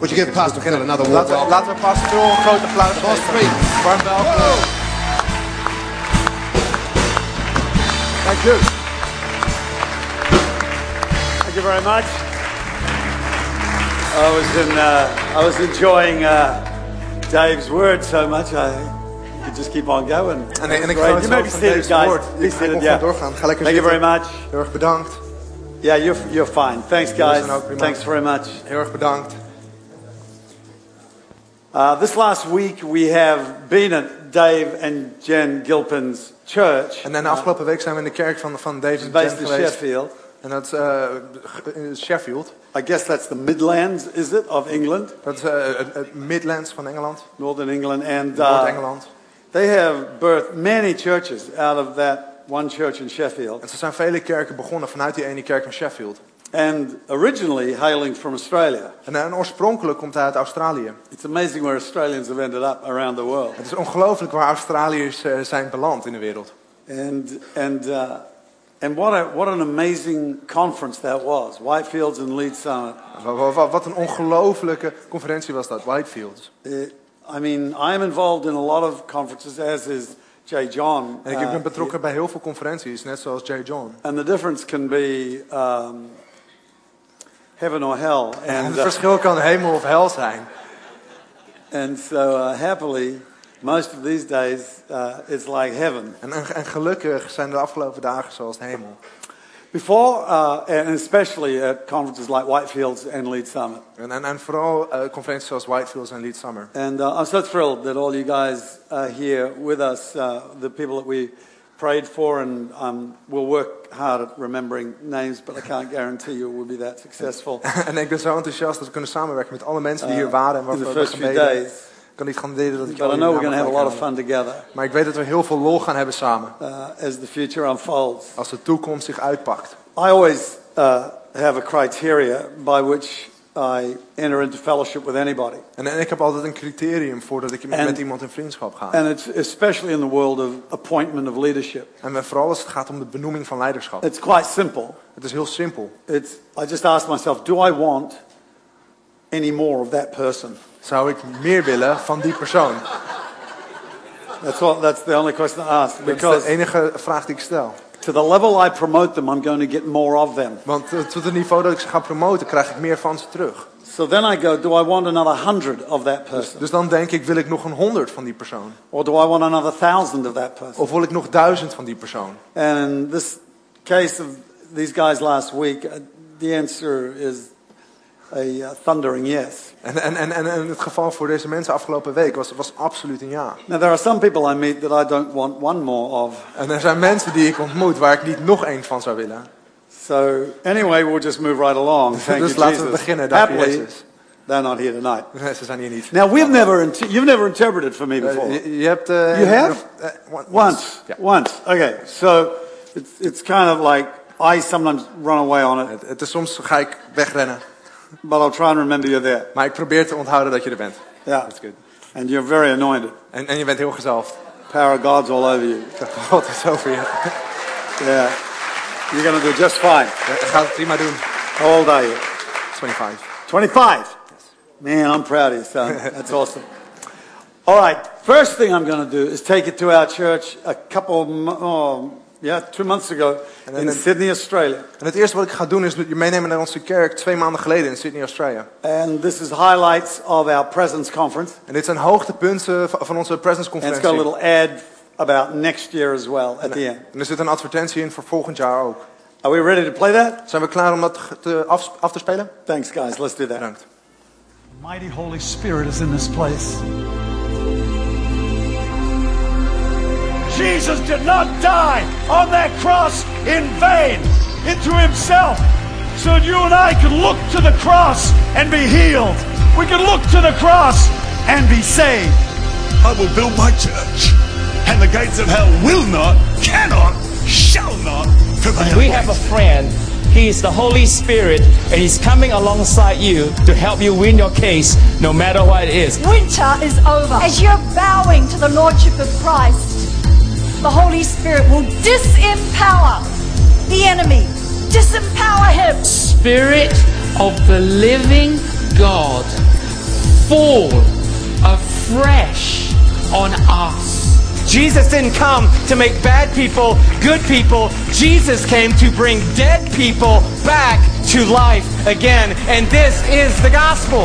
Would you give Pastor Phil another warm Laten we, welcome? laten we Pastor Phil een groot applaus Boss geven. three. Warm welkom. Thank you. Thank you very much. I was in, uh, I was enjoying uh, Dave's word so much. I could just keep on going. En, en ik Great. geloof You may be van guys. woord. Ik seated. Yeah. doorgaan. Ga lekker Thank you very much. Heel erg bedankt. Yeah, you're you're fine. Thanks, guys. zijn ook prima. Thanks very much. Heel erg bedankt. Uh, this last week we have been at Dave and Jen Gilpin's church. En, de afgelopen week zijn we in de kerk van, van David en Jen in geweest. Sheffield. En dat is in Sheffield. I guess that's the Midlands, is it, of England, Dat is eh, het, Midlands van Engeland. Northern England, and uh, Noord-Engeland. they have birthed many churches out of that one church in Sheffield. En er zijn vele kerken begonnen vanuit die ene kerk in Sheffield. And originally hailing from Australia. En, en oorspronkelijk komt hij uit Australië. It's amazing where Australians have ended up around the world. Het is ongelooflijk waar Australiërs eh, zijn beland in de wereld. And, and, uh, and what, a, what an amazing conference that was. Whitefields and Leeds Summit. Wa- wa- wa- Wat een ongelofelijke conferentie was dat, Whitefields. It, I mean, I am involved in a lot of conferences, as is Jay John. En ik ben uh, betrokken bij heel veel conferenties, net zoals Jay John. and the difference can be um, heaven or hell. And, het uh, verschil kan hemel of hel zijn. and so, uh, happily, most of these days, uh, it's like heaven. En, en, gelukkig zijn de afgelopen dagen zoals de hemel. Before, uh, and especially at conferences like Whitefields and Lead Summit. En, en, en vooral eh, conferenties zoals Whitefields en Lead Summer. And uh, I'm so thrilled that all you guys are here with us, uh, the people that we prayed for, and um, we'll work hard at remembering names, but I can't guarantee you we'll be that successful en ik ben zo enthousiast dat we kunnen samenwerken met alle mensen die hier waren en Uh, in the waarvoor we gebeden. Ik kan niet garanderen dat ik But I know we're going to have a lot of fun together Maar ik weet dat we heel veel lol gaan hebben samen. uh, as the future unfolds. Als de toekomst zich uitpakt. I always uh, have a criteria by which I enter into fellowship with anybody. En, en ik heb altijd een criterium voordat ik met, En- met iemand in vriendschap ga. And it's especially in the world of appointment of leadership. En vooral als het gaat om de benoeming van leiderschap. It's quite simple. Het is heel simpel. It's, I just ask myself, do I want any more of that person? Zou ik meer willen van die persoon? That's, all, that's the only question I ask. Dat is Because de enige vraag die ik stel. To the level I promote them, I'm going to get more of them. Want eh, tot het niveau dat ik ze ga promoten, krijg ik meer van ze terug. So then I go, do I want another hundred of that person? Dus dan denk ik, wil ik nog een honderd van die persoon? Or do I want another thousand of that person? Of wil ik nog duizend van die persoon? And in this case of these guys last week, uh, the answer is a uh, thundering yes. En, en, en, en en het geval voor deze mensen afgelopen week was, was absoluut een ja. Now, there are some people I meet that I don't want one more of. En er zijn mensen die ik ontmoet waar ik niet nog één van zou willen. So, anyway, we'll just move right along. Thank dus you, laten we Jesus. beginnen. Dank Happily, Jezus. they're not here tonight. Ze zijn hier niet. Now, we've never, inter- you've never interpreted for me Eh, before. je, je hebt... eh, You have? eh, Once. Ja. Once. Okay. So, it's, it's kind of like I sometimes run away on it, Het, het is soms ga ik wegrennen. But I'll try and remember you're there. Maar ik probeer te onthouden dat je er bent. Yeah. That's good. And you're very anointed. En, en je bent heel gezalfd. Power of God's all over you. God is over je. Yeah. You're going to do just fine. Je gaat het prima doen. How old are you? 25. 25. Man, I'm proud of you, son. That's awesome. All right. First thing I'm going to do is take it to our church a couple, oh, yeah, two months ago in Sydney, Australia. En het eerste wat ik ga doen is je meenemen naar onze kerk twee maanden geleden in Sydney, Australia. And this is highlights of our presence conference. En dit zijn hoogtepunten van onze presence And it's got a little ad about next year as well at the end. En er zit een advertentie in voor volgend jaar ook. Are we ready to play that? Zijn we klaar om dat te, af, af te spelen? Thanks, guys. Let's do that. Bedankt. Mighty Holy Spirit is in this place. Jesus did not die on that cross in vain. into himself so that you and I could look to the cross and be healed. We could look to the cross and be saved. I will build my church, and the gates of hell will not, cannot, shall not prevail. We have a friend. He is the Holy Spirit, and He's coming alongside you to help you win your case, no matter what it is. Winter is over. As you're bowing to the Lordship of Christ, the Holy Spirit will disempower the enemy. Disempower him. Spirit of the living God, fall afresh on us. Jesus didn't come to make bad people good people. Jesus came to bring dead people back to life again. And this is the gospel.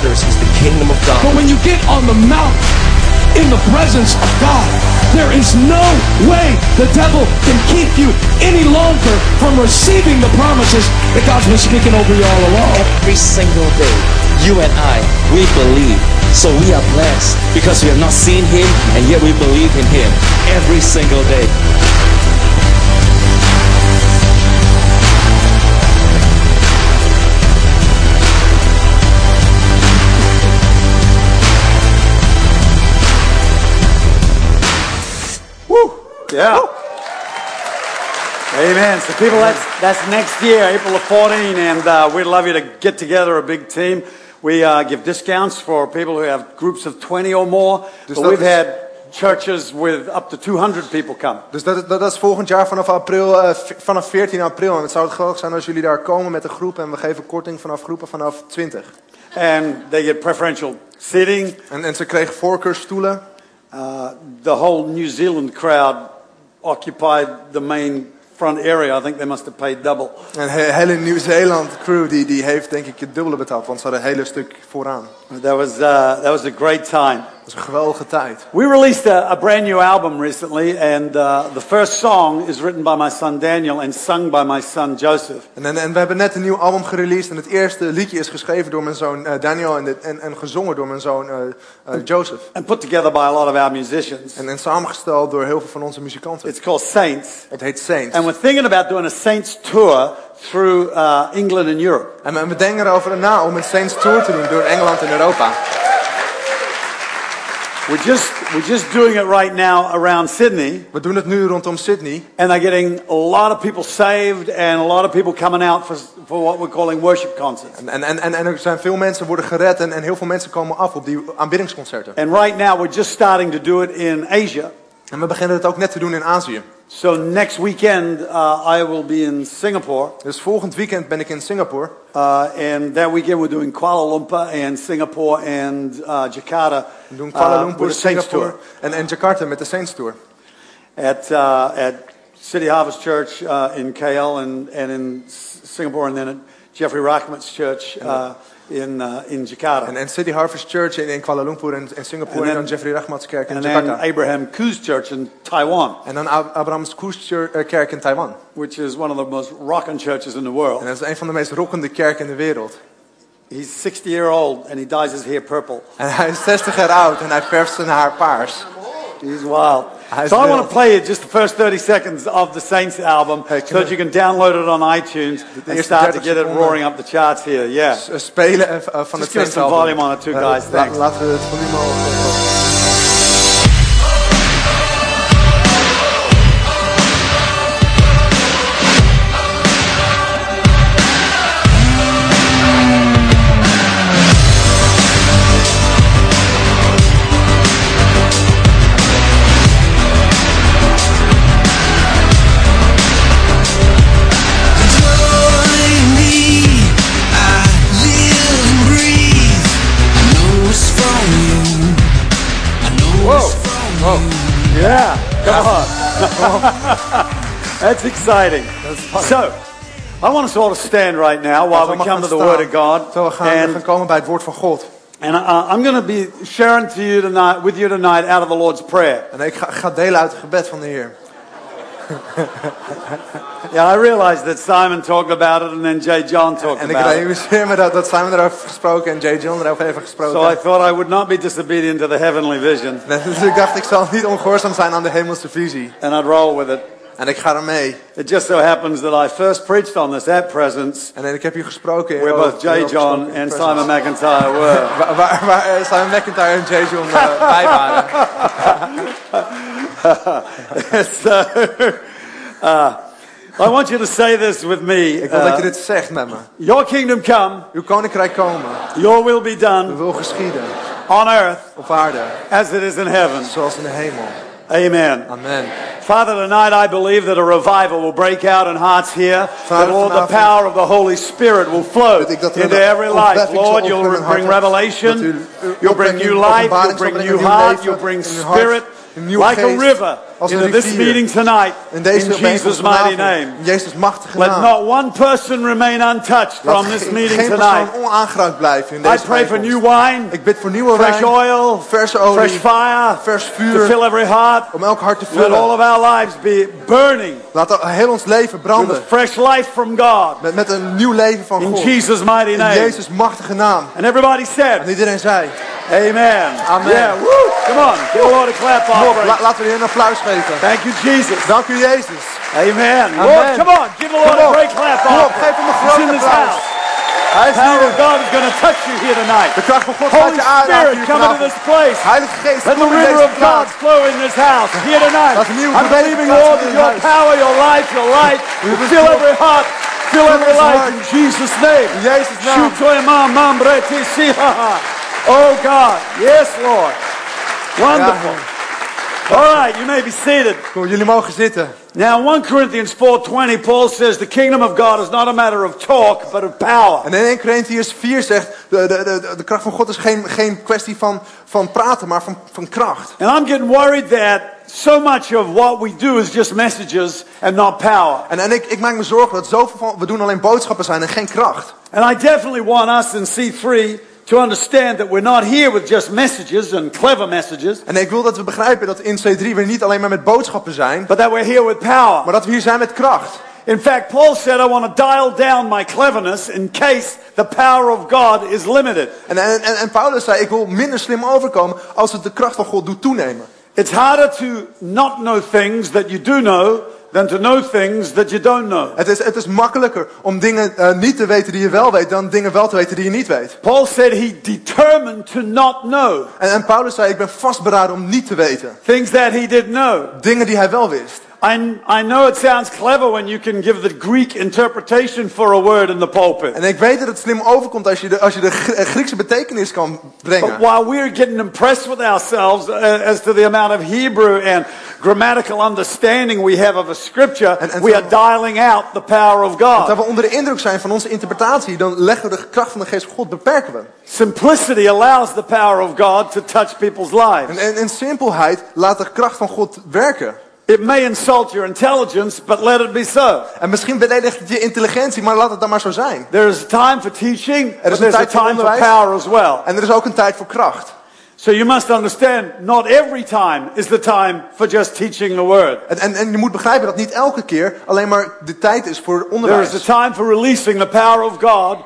Matters is the kingdom of God. But when you get on the mountain in the presence of God, there is no way the devil can keep you any longer from receiving the promises that God's been speaking over you all along. Every single day, you and I, we believe. So we are blessed because we have not seen him and yet we believe in him every single day. Yeah. Amen. So, people, that's, that's next year, April of 14th, and uh, we'd love you to get together a big team. We uh, give discounts for people who have groups of 20 or more, Dus but we've is- had churches with up to 200 people come. Dus dat, dat, dat is volgend jaar vanaf, april, v- vanaf 14 april. En het zou het geweldig zijn als jullie daar komen met een groep. En we geven korting vanaf groepen vanaf 20. And they get preferential seating. En, en ze kregen voorkeursstoelen. Uh, the whole New Zealand crowd occupied the main front area. I think they must have paid double. En de hele Nieuw-Zeeland crew die, die heeft denk ik het dubbele betaald. Want ze hadden een hele stuk vooraan. That was, uh, that was a great time. Dat is een geweldige tijd. We released a, a brand new album recently, and uh, the first song is written by my son Daniel and sung by my son Joseph. En, en, en we hebben net een nieuw album gereleased. En het eerste liedje is geschreven door mijn zoon eh, Daniel. En, en, en gezongen door mijn zoon eh, eh, Joseph. And put together by a lot of our musicians. En, en samengesteld door heel veel van onze muzikanten. It's called Saints. Het heet Saints. And we're thinking about doing a Saints tour through uh, England and Europe. En we- we denken erover na om een Saints Tour te doen door Engeland en Europa. We're just, we're just doing it right now around Sydney. We doen het nu rondom Sydney. And they're getting a lot of people saved and a lot of people coming out for, for what we're calling worship concerts. En, en, en, en er zijn veel mensen worden gered en, en heel veel mensen komen af op die aanbiddingsconcerten. And right now we're just starting to do it in Asia. En we beginnen het ook net te doen in Azië. So next weekend uh, I will be in Singapore. Dus volgend weekend ben ik in Singapore. Uh, and that weekend we're doing Kuala Lumpur and Singapore and uh, Jakarta. We doen Kuala uh, Lumpur, Saints Singapore en, en Jakarta met de Saints Tour. At, uh, at City Harvest Church uh, in KL and, and in Singapore and then at Jeffrey Rachman's church uh, in, uh, in Jakarta. And, en City Harvest Church in, in Kuala Lumpur en, en Singapore. En En, dan- dan Jeffrey Rachmats kerk in and then Jakarta. Abraham Koo's church in Taiwan, And dan Ab- Abraham's Koes eh, kerk in Taiwan. which is one of the most rocking churches in the world. En dat is een van de meest rockende kerken in de wereld. He's 60 year old and he dyes his hair purple. En hij is 60 jaar oud en hij verft zijn haar paars. He's wild. So I want to play you just the first 30 seconds of the Saints album Hey, so that you can download it on iTunes and eerste start to get it roaring up the charts here. Yeah. Spelen van het Just give us Saints some volume on it too, Eh, guys. Thanks. laten we het volume That's exciting. So, I want us all to stand right now while we come to the Word of God. We gaan, we gaan And, komen bij het woord van God. and uh, I'm going to be sharing to you tonight, with you tonight, out of the Lord's Prayer. En ik ga, ik ga delen uit het gebed van de Heer. Yeah, I realized that Simon talked about it, and then Jay John talked En ik about it. realiseer me dat, dat Simon erover gesproken en J. John erover heeft gesproken. So I thought I would not be disobedient to the heavenly vision, dus ik dacht, ik zal niet ongehoorzaam zijn aan de hemelse visie. and I'd roll with it. En ik ga ermee. It just so happens that I first preached on this at Presence, En ik heb hier gesproken. where both Jay John and presence. Simon McIntyre were. Waar, waar, waar eh, Simon McIntyre en J. John eh, bij waren. so, uh, I want you to say this with me. Ik wil dat je Uh, dit zegt met me. your kingdom come, Uw koninkrijk komen. your will be done Uw wil geschieden. on earth Op aarde. as it is in heaven. Zoals in de hemel. Amen. Amen. Father, tonight I believe that a revival will break out in hearts here. That Lord, the power of the Holy Spirit will flow Weet ik dat into every life. Lord, you'll bring revelation, Dat u- u- you'll bring new life, you'll bring new heart, you'll bring spirit like a river als een into this rivier. meeting tonight In deze in Jesus' mighty name. In Jezus machtige Let naam. not one person remain untouched Laat from this meeting geen tonight. persoon onaangeraakt blijven in I deze pray for new wine, Ik bid voor nieuwe fresh wijn, oil, verse olie, fresh fire, vers to vuur, fill every heart. om elk hart te Let all vullen. of our lives be burning Laat heel ons leven with branden. a fresh life from God. Met, met een nieuw leven van In God. Jesus' mighty In name. Jezus machtige naam. And everybody En said, iedereen zei, Amen. Amen. Yeah, woo. Come on. Give the Lord a clap offering. la- laten we hier een applaus geven. Thank you, Jesus. Dank u Jezus. Amen. Amen. Lord, come on. Give the Lord Kom a great clap Kom op, offering. geef hem een He's in this applaus. house. Hij is The power of. God is going to touch you here tonight. De kracht van God gaat Holy je aanraken Spirit, hier come into this place. Heilige Geest, Let the river of God flow in this house here tonight. Laat een nieuwe I'm beweging believing, plaatsvinden Lord, that your power, your life, your light will fill every heart, fill every ons life hart. in Jesus' name. In Jezus' naam. Shutoyama mambreti sihaha. Oh God, yes, Lord. Wonderful. All right, you may be seated. Kom, jullie mogen zitten. Now, in 1 Corinthians 4:20, Paul says the kingdom of God is not a matter of talk, but of power. En in 1 Corinthians 4 zegt, de, de, de, de kracht van God is geen, geen kwestie van, van praten, maar van, van kracht. And I'm getting worried that so much of what we do is just messages and not power. En, en ik, ik maak me zorgen dat zoveel van, we doen alleen boodschappen zijn en geen kracht. And I definitely want us in C3 to understand that we're not here with just messages and clever messages, En ik wil dat we begrijpen dat in C3 we niet alleen maar met boodschappen zijn, but that we're here with power. maar dat we hier zijn met kracht. In fact, Paul said, I want to dial down my cleverness in case the power of God is limited. En, en, en, Paulus zei, ik wil minder slim overkomen als het de kracht van God doet toenemen. It's harder to not know things that you do know than to know things that you don't know. Het is, het is makkelijker om dingen eh, niet te weten die je wel weet, dan dingen wel te weten die je niet weet. Paul said he determined to not know En, en Paulus zei, ik ben vastberaden om niet te weten. things that he did know. Dingen die hij wel wist. I, I know it sounds clever when you can give the Greek interpretation for a word in the pulpit. En ik weet dat het slim overkomt als je de, als je de eh, Griekse betekenis kan But brengen. while we're getting impressed with ourselves uh, as to the amount of Hebrew and grammatical understanding we have of a scripture, And- and we are dialing out the power of God. we onder de indruk zijn van onze interpretatie, dan leggen we de kracht van de geest van God, beperken we. Simplicity allows the power of God to touch people's lives. En, en in simpelheid laat de kracht van God werken. It may insult your intelligence, but let it be so. En misschien beledigt het je intelligentie, maar laat het dan maar zo zijn. There is a time for teaching, Er but is een a tijd voor time for onderwijs. power as well. En er is ook een tijd voor kracht. So you must understand, not every time is the time for just teaching the word. En, en, en je moet begrijpen dat niet elke keer alleen maar de tijd is voor There is onderwijs. a time for releasing the power of God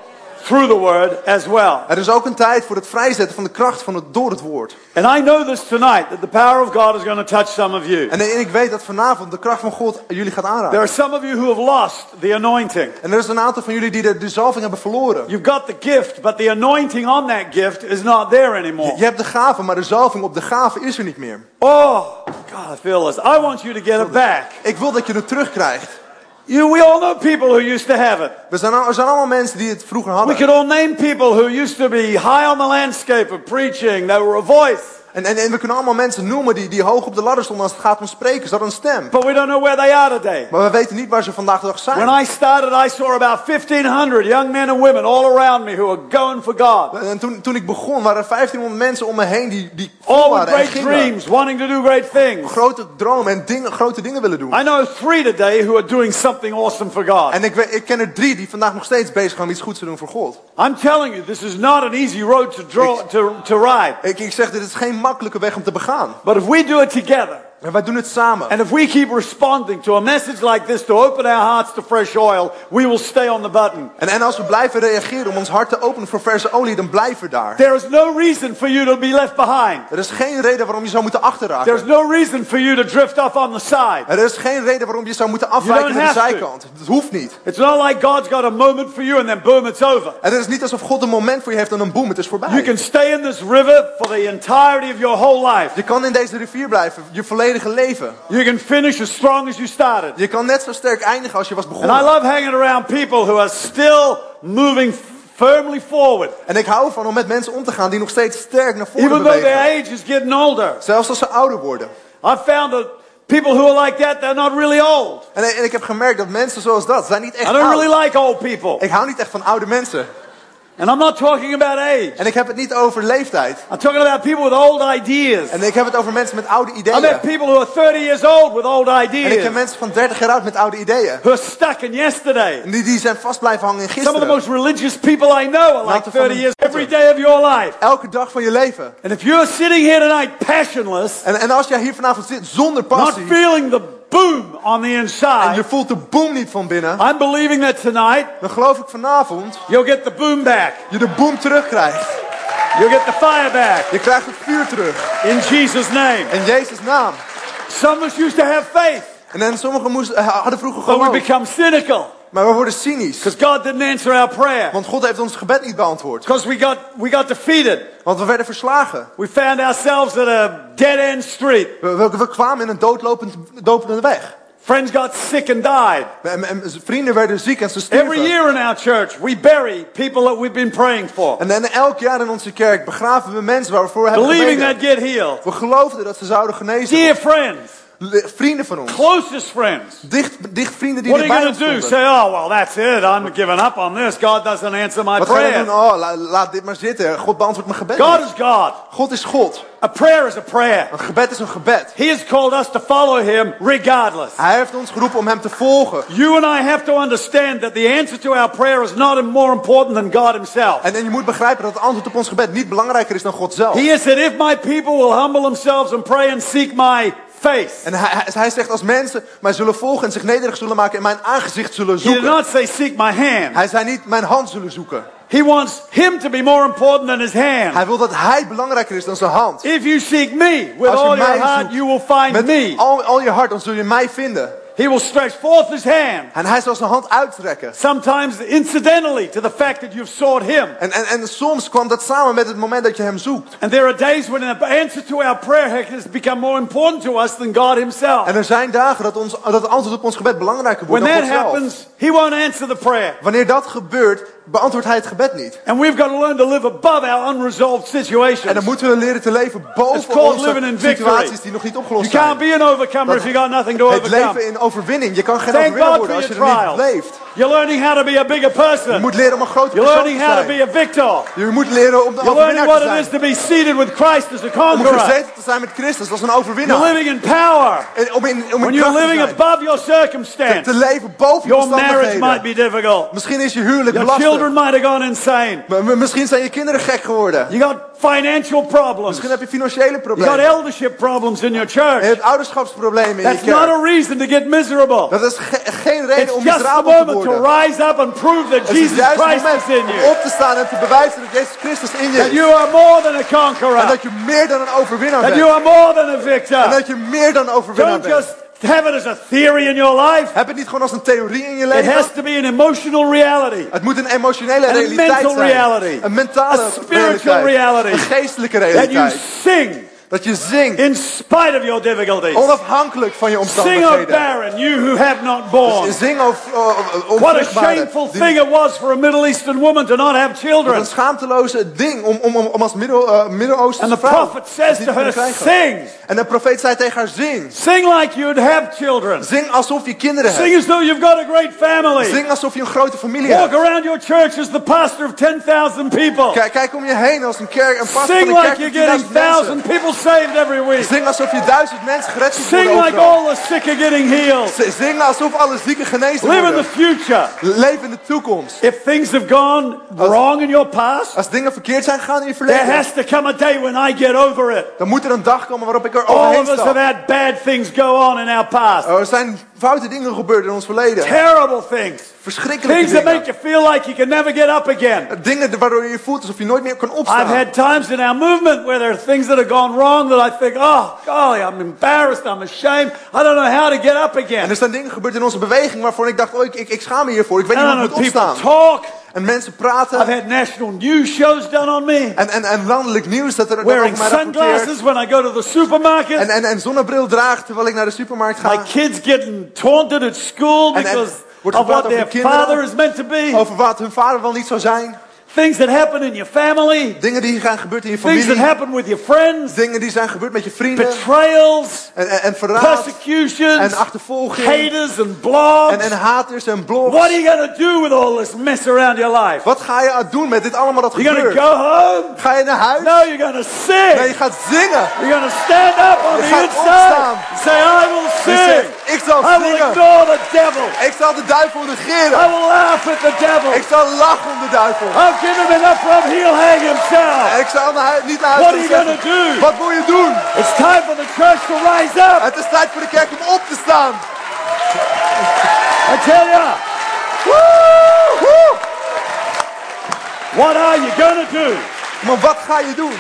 through the word as well. Er is ook een tijd voor het vrijzetten van de kracht van het, door het woord. And I know this tonight that the power of God is going to touch some of you. En, en ik weet dat vanavond de kracht van God jullie gaat There aanraken. are some of you who have lost the anointing. En er is een aantal van jullie die de, de zalving hebben verloren. You've got the gift, but the anointing on that gift is not there anymore. Je hebt de gave, maar de zalving op de gave is er niet meer. Oh, God, I feel this. I want you to get it back. Ik wil dat je het terugkrijgt. You, we all know people who used to have it. We zijn, er zijn allemaal mensen die het vroeger We could all name people who used to be high on the landscape of preaching. They were a voice. En, en, en we kunnen allemaal mensen noemen die, die hoog op de ladder stonden als het gaat om spreken. Ze hadden een stem. But we don't know where they are today. Maar we weten niet waar ze vandaag de dag zijn. When I started, I saw about 1,500 young men and women all around me who were going for God. En toen, toen ik begon waren er 1500 mensen om me heen die, die All waren en great gingen. dreams, wanting to do great things. Grote dromen en dingen, grote dingen willen doen. I know three today who are doing something awesome for God. En ik, ik ken er drie die vandaag nog steeds bezig zijn om iets goeds te doen voor God. I'm telling you, this is not an easy road to draw to, to ride. Ik, ik zeg, dit is geen makkelijke weg om te begaan. But if we do it together, En wij doen het samen. and if we keep responding to a message like this to open our hearts to fresh oil, we will stay on the button. En, en als we blijven reageren om ons hart te openen voor verse olie, dan blijven we daar. There is no reason for you to be left behind. Er is geen reden waarom je zou moeten achterraken. no reason for you to drift off on the side. Er is geen reden waarom je zou moeten afwijken naar de to. zijkant. Dat hoeft niet. It's not like God's got a moment for you and then boom, it's over. En het is niet alsof God een moment voor je heeft en een boem, het is You voorbij. can stay in this river for the entirety of your whole life. Je kan in deze rivier blijven, je volledige leven. You can finish as strong as you started. Je kan net zo sterk eindigen als je was And I begonnen. love hanging around people who are still moving firmly forward. En ik hou van om met mensen om te gaan die nog steeds sterk naar voren Even though their bewegen. age is getting older. Zelfs als ze ouder worden. I've found that people who are like that, they're not really old. En, en ik heb gemerkt dat mensen zoals dat zijn niet I echt don't really oud. like old people. Ik hou niet echt van oude mensen. And I'm not talking about age. En ik heb het niet over leeftijd. I'm talking about people with old ideas. En ik heb het over mensen met oude I ideeën. met people who are 30 years old with old En ik ken ideas. mensen van 30 jaar oud met oude ideeën. Who are stuck in yesterday. En die, die zijn vast blijven hangen in Some of the gisteren. most religious people I know are like Laten we 30 van- years every day of your life. Elke dag van je leven. And if you're sitting here tonight passionless, En, en als jij hier vanavond zit zonder not passie. feeling the boom on the En inside, je voelt de boom niet van binnen. I'm believing that tonight Dan geloof ik vanavond you'll get the boom back. je de boom terugkrijgt. You'll get the fire back. Je krijgt het vuur terug. In Jesus' name. In Jezus' naam. Some of us used to have faith, En dan sommigen moesten, eh, hadden vroeger but we geloof. become cynical Maar we worden cynisch. God didn't answer our prayer. Want God heeft ons gebed niet beantwoord. Because we got, we got defeated. Want we werden verslagen. We found ourselves at a dead end street. We, we, we kwamen in een doodlopend, dopende weg. Friends got sick and died. En, en vrienden werden ziek en ze Every stierven. year in our church, we bury people that we've been praying for, En, en elk jaar in onze kerk begraven we mensen waar we hebben believing that gebeden. get healed. We geloofden dat ze zouden genezen. Dear friends, Vrienden van ons. closest friends. Dicht, dicht vrienden die What are you erbij going ons to do? Say, oh, well, that's it. I'm giving up on this. God doesn't answer my Wat ga je prayer. doen? Oh, la- laat dit maar zitten. God beantwoordt mijn gebed God is God. God is God. A prayer is a prayer. Een gebed is een gebed. He has called us to follow Him regardless. Hij heeft ons geroepen om hem te volgen. You and I have to understand that the answer to our prayer is not more important than God Himself. En, en je moet begrijpen dat het antwoord op ons gebed niet belangrijker is dan God zelf. He has said, if my people will humble themselves and pray and seek my face. En hij, hij- zegt als mensen mij zullen volgen en zich nederig zullen maken en mijn aangezicht zullen He did zoeken. not say, seek my hand. Hij zei niet mijn hand zullen zoeken. He wants Him to be more important than His hand. Hij wil dat hij belangrijker is dan zijn hand. If you seek me with Als je all your heart, you will find Met me. al, al je hart, dan zul je mij vinden. He will stretch forth His hand. En hij zal zijn hand uittrekken. Sometimes incidentally to the fact that you've sought Him. En, en, en soms kwam dat samen met het moment dat je hem zoekt. And there are days when the answer to our prayer has become more important to us than God Himself. En er zijn dagen dat, ons, dat het antwoord op ons gebed belangrijker When wordt dan that God zelf. happens, He won't answer the prayer. Wanneer dat gebeurt, beantwoordt hij het gebed niet. And we've got to learn to live above our unresolved En dan situations. moeten we leren te leven boven onze situaties die nog niet You opgelost can't zijn. be an overcomer if you got nothing to Het overcome. leven in overwinning. Je kan geen Thank overwinnaar worden als je your er niet leeft. You're learning how to be a bigger Je person. moet leren om een grote You're persoon te learning how to zijn. be a victor. Je moet leren om de You're learning what te it is zijn. to be seated with Christ as a Om conqueror. gezeten te zijn met Christus als een You're overwinnaar. living in power. En om in, om When in you're te living zijn. above your Te, circumstance, te leven boven je your marriage might omstandigheden. be difficult. Misschien is je huwelijk Your children might have gone insane. M- m- Misschien zijn je kinderen gek geworden. You got financial problems. Misschien heb je financiële You got problemen. eldership problems in your Je church. hebt ouderschapsproblemen in je That's not kerk. a reason to get miserable. Dat is ge- geen reden It's om just miserabel te moment to worden. rise up and prove that Het Jesus Christ is in you. op te staan en te bewijzen dat Jezus Christus in je That is. you are more than a En conqueror. dat je meer dan een overwinnaar That bent. you are more than a En victor. dat je meer dan een overwinnaar Don't bent. just have it as a theory in your life. Heb het niet gewoon als een theorie in je It has to be an emotional reality. Het moet een emotionele a realiteit mental zijn. reality. Een mentale A spiritual realiteit. reality. Een geestelijke That you sing Dat je zingt, in spite of your difficulties. onafhankelijk van je Sing, O omstandigheden. barren, you who have not born. Dus zing over uh, What a shameful die- thing it was for a Middle Eastern woman to not have Wat children. een schaamteloze ding om, om, als middel, uh, And Midden-Oosterse the vrouw prophet says to her. Sing. En de profeet zei tegen haar, zing. Sing like you'd have children. Zing alsof je kinderen Sing hebt. as though you've got a great family. Zing alsof je een grote familie Walk hebt. around your church as the pastor of 10,000 people. Kijk, kijk om je heen als een kerk, een pastor van Sing een like kerk you're van getting 10.000 mensen. thousand people saved every week. Zing alsof je duizend mensen gered ziet Sing worden like all the sick are getting healed. Zing alsof alle zieken genezen Live in the worden. future. Leef in de toekomst. If things have gone wrong in your past, Als dingen verkeerd zijn gegaan in je there verleden, has to come a day when I get over it. dan moet er een dag komen waarop ik er All overheen of us have had bad things go on in our past. Er zijn foute dingen gebeurd in ons verleden. Terrible things. Verschrikkelijke Things that make dingen. you feel like you can never get up again. Dingen waardoor je je voelt alsof je nooit meer kan I've opstaan. had times in our movement where there are things that have gone wrong that I think, oh, golly, I'm embarrassed, I'm ashamed. I don't know how to get up En again. er zijn dingen gebeurd in onze beweging waarvan ik dacht, oh, ik, ik, ik schaam me hiervoor. Ik weet niet hoe ik moet people opstaan. talk. En mensen I've praten. had national news shows done on me. En, en, en landelijk nieuws dat er Wearing over mij sunglasses when I go to the supermarket. En, en, en zonnebril draagt terwijl ik naar de supermarkt My ga. kids getting taunted at school En- en because wordt of what their father is meant to be. Over wat hun vader wel niet zou zijn. Things that happen in your family. Dingen die gaan gebeuren in je Things that familie. happen with your friends. Dingen die zijn gebeurd met je vrienden. Betrayals. En, en, en verraad. Persecutions. En achtervolging. Haters and blogs. En, en haters en blogs. What are you going to do with all this mess around your life? Wat ga je aan doen met dit allemaal dat You're going to gebeurt? go home? Ga je naar huis? No, you're going to sing. Nee, je gaat zingen. You're going to stand up on Je the gaat inside. opstaan. Say, I will sing. zegt, ik zal I will zingen. ignore the devil. Ik zal de duivel I negeren. will laugh at the devil. Ik zal lachen om de duivel. Give him enough rope, he'll hang himself. En ik naar hui- niet naar What are you gonna do? Wat moet je doen? It's time for the church to rise up. Het is tijd voor de kerk om op te staan. I tell ya. What are you going to do? Maar wat ga je doen?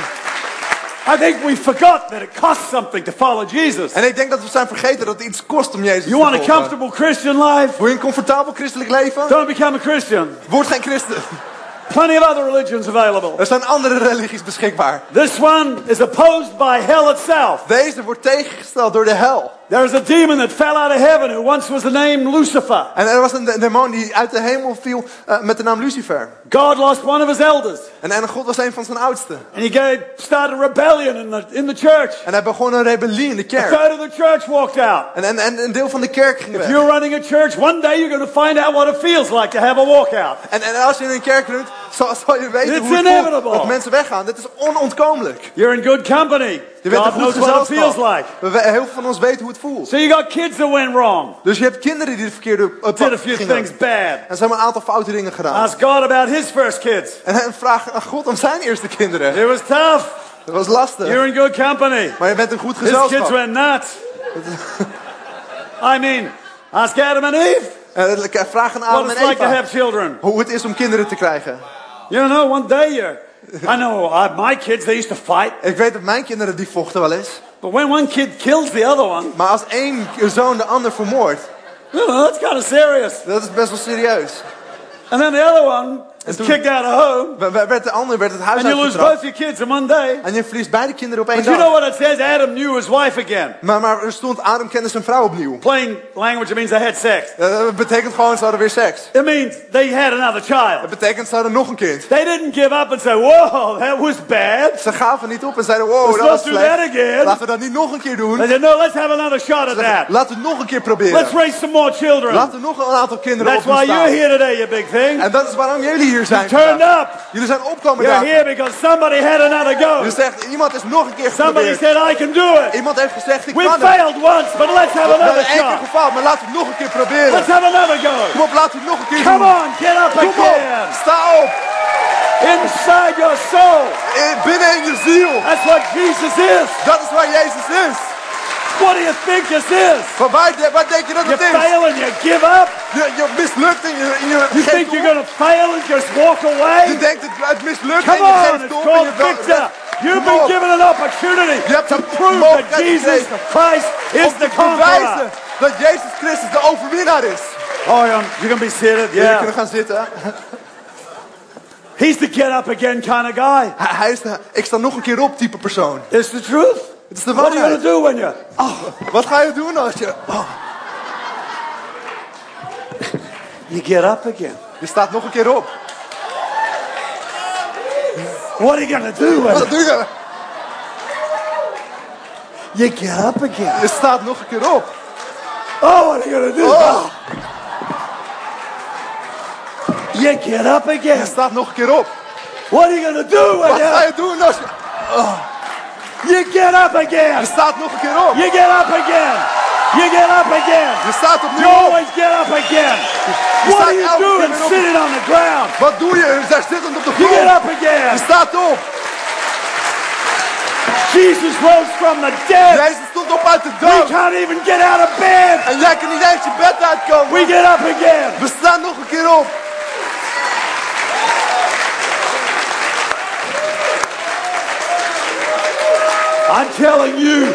I think we forgot that it costs something to follow Jesus. En ik denk dat we zijn vergeten dat het iets kost om Jezus You te want a volgen. comfortable Christian life? Wil je een comfortabel christelijk leven? Don't become a Christian. Word geen christen. Plenty of other religions available. Er zijn andere religies beschikbaar. This one is opposed by hell itself. Deze wordt tegengesteld door de hel. There is a demon that fell out of heaven who once was the name Lucifer. En er was een de- demon die uit de hemel viel eh, met de naam Lucifer. God lost one of his elders. En, en God was een van zijn oudsten. And he gave, started a rebellion in the, in the church. En hij begon een rebellie in de A kerk. third of the church walked out. En, en, en een deel van de kerk ging If weg. you're running a church, one day you're going to find out what it feels like to have a walkout. En, en als je in een kerk runt, zal, zal je weten It's hoe het voelt inevitable. dat mensen weggaan. Dit is onontkomelijk. You're in good company. Je bent God goed knows what it feels gezelschap. like. We- Heel veel van ons weten hoe het voelt. So you got kids that went wrong, Dus je hebt kinderen die de verkeerde uh, did a few things bad. En ze hebben een aantal foute dingen gedaan. Ask God about his first kids. En hij vraagt aan God om zijn eerste kinderen. It was tough. Dat was lastig. You're in good company. Maar je bent een goed His kids gezelschap. went nuts. I mean, ask Adam and Eve vraag aan what Adam en like to Eva have children. hoe het is om kinderen te krijgen. You know, one day you're. I know uh, my kids, they used to fight. Ik weet dat mijn kinderen die vochten wel eens. But when one kid kills the other one, Maar als één zoon de ander vermoordt, you know, that's kind of serious. dat is best wel serieus. And then the other one is toen- kicked out of home, We- we- Werd de ander werd het huis and you lose both your kids in one day. En je verliest beide kinderen op één But you know dag. what it says? Adam knew his wife again. Maar, maar er stond Adam kende zijn vrouw opnieuw. Plain language, it means they had sex. Eh, Dat betekent gewoon ze hadden weer seks. It means they had another child. Dat betekent ze hadden nog een kind. They didn't give up and say, whoa, that was bad. Ze gaven niet op en zeiden, wow, Let's dat was slecht. that again. Laten we dat niet nog een keer doen. They said, no, let's have another shot at that. Laten we het nog een keer proberen. Let's raise some more children. Laten we nog een aantal kinderen That's op why doen you're here today, you big thing. En dat is waarom jullie hier zijn. Vandaag. up. Jullie zijn opkomen You're here because somebody had another go. Je zegt, iemand is nog een keer Somebody geprobeerd. said, I can do it. Iemand heeft gezegd, ik We kan het. failed once, but let's have We hebben another één keer shot. gefaald, maar laten we het nog een keer proberen. Let's have another go. Kom op, laten we het nog een keer Come doen. on, get up Kom op, again. sta op. Inside your soul. In- Binnen in je ziel. That's what Jesus is. Dat is waar Jezus is. What do you think this is? Van waar, waar denk je dat You het is? fail and you give up? Je, je mislukt en je, je You think you're going to fail and just walk Je away? denkt het, het mislukt Come en je on, geeft op. en je victor. You've been given an opportunity Je hebt to prove that Jesus Christ is the conqueror. dat Jezus Christus de overwinnaar is. Oh, you're going to be seated? Yeah. kunnen gaan zitten. He's the get up again kind of guy. Hij, hij is de, ik sta nog een keer op type persoon. It's the truth. Het is de What are you waarheid. do when you? Oh, Wat ga je doen als je... Oh, you get up again. je staat nog een keer op. What are you to do when Wat doe je? you get up again? Je staat nog een keer op. Oh, what are you to do? Oh, You get up je again. staat nog een keer op. What are you to do when Wat ga you? je doen als je... You get up again. Je staat nog een keer op. You get up again. You get up again. Je staat opnieuw You always get up again. Je What are you doing sitting on the ground? Wat doe je? Daar zittend op de You get up again. Je staat op. Jesus rose from the dead. Jezus stond op uit de We can't even get out of bed. En jij kan niet eens je bed uitkomen. We get up again. We staan nog een keer op. I'm telling you,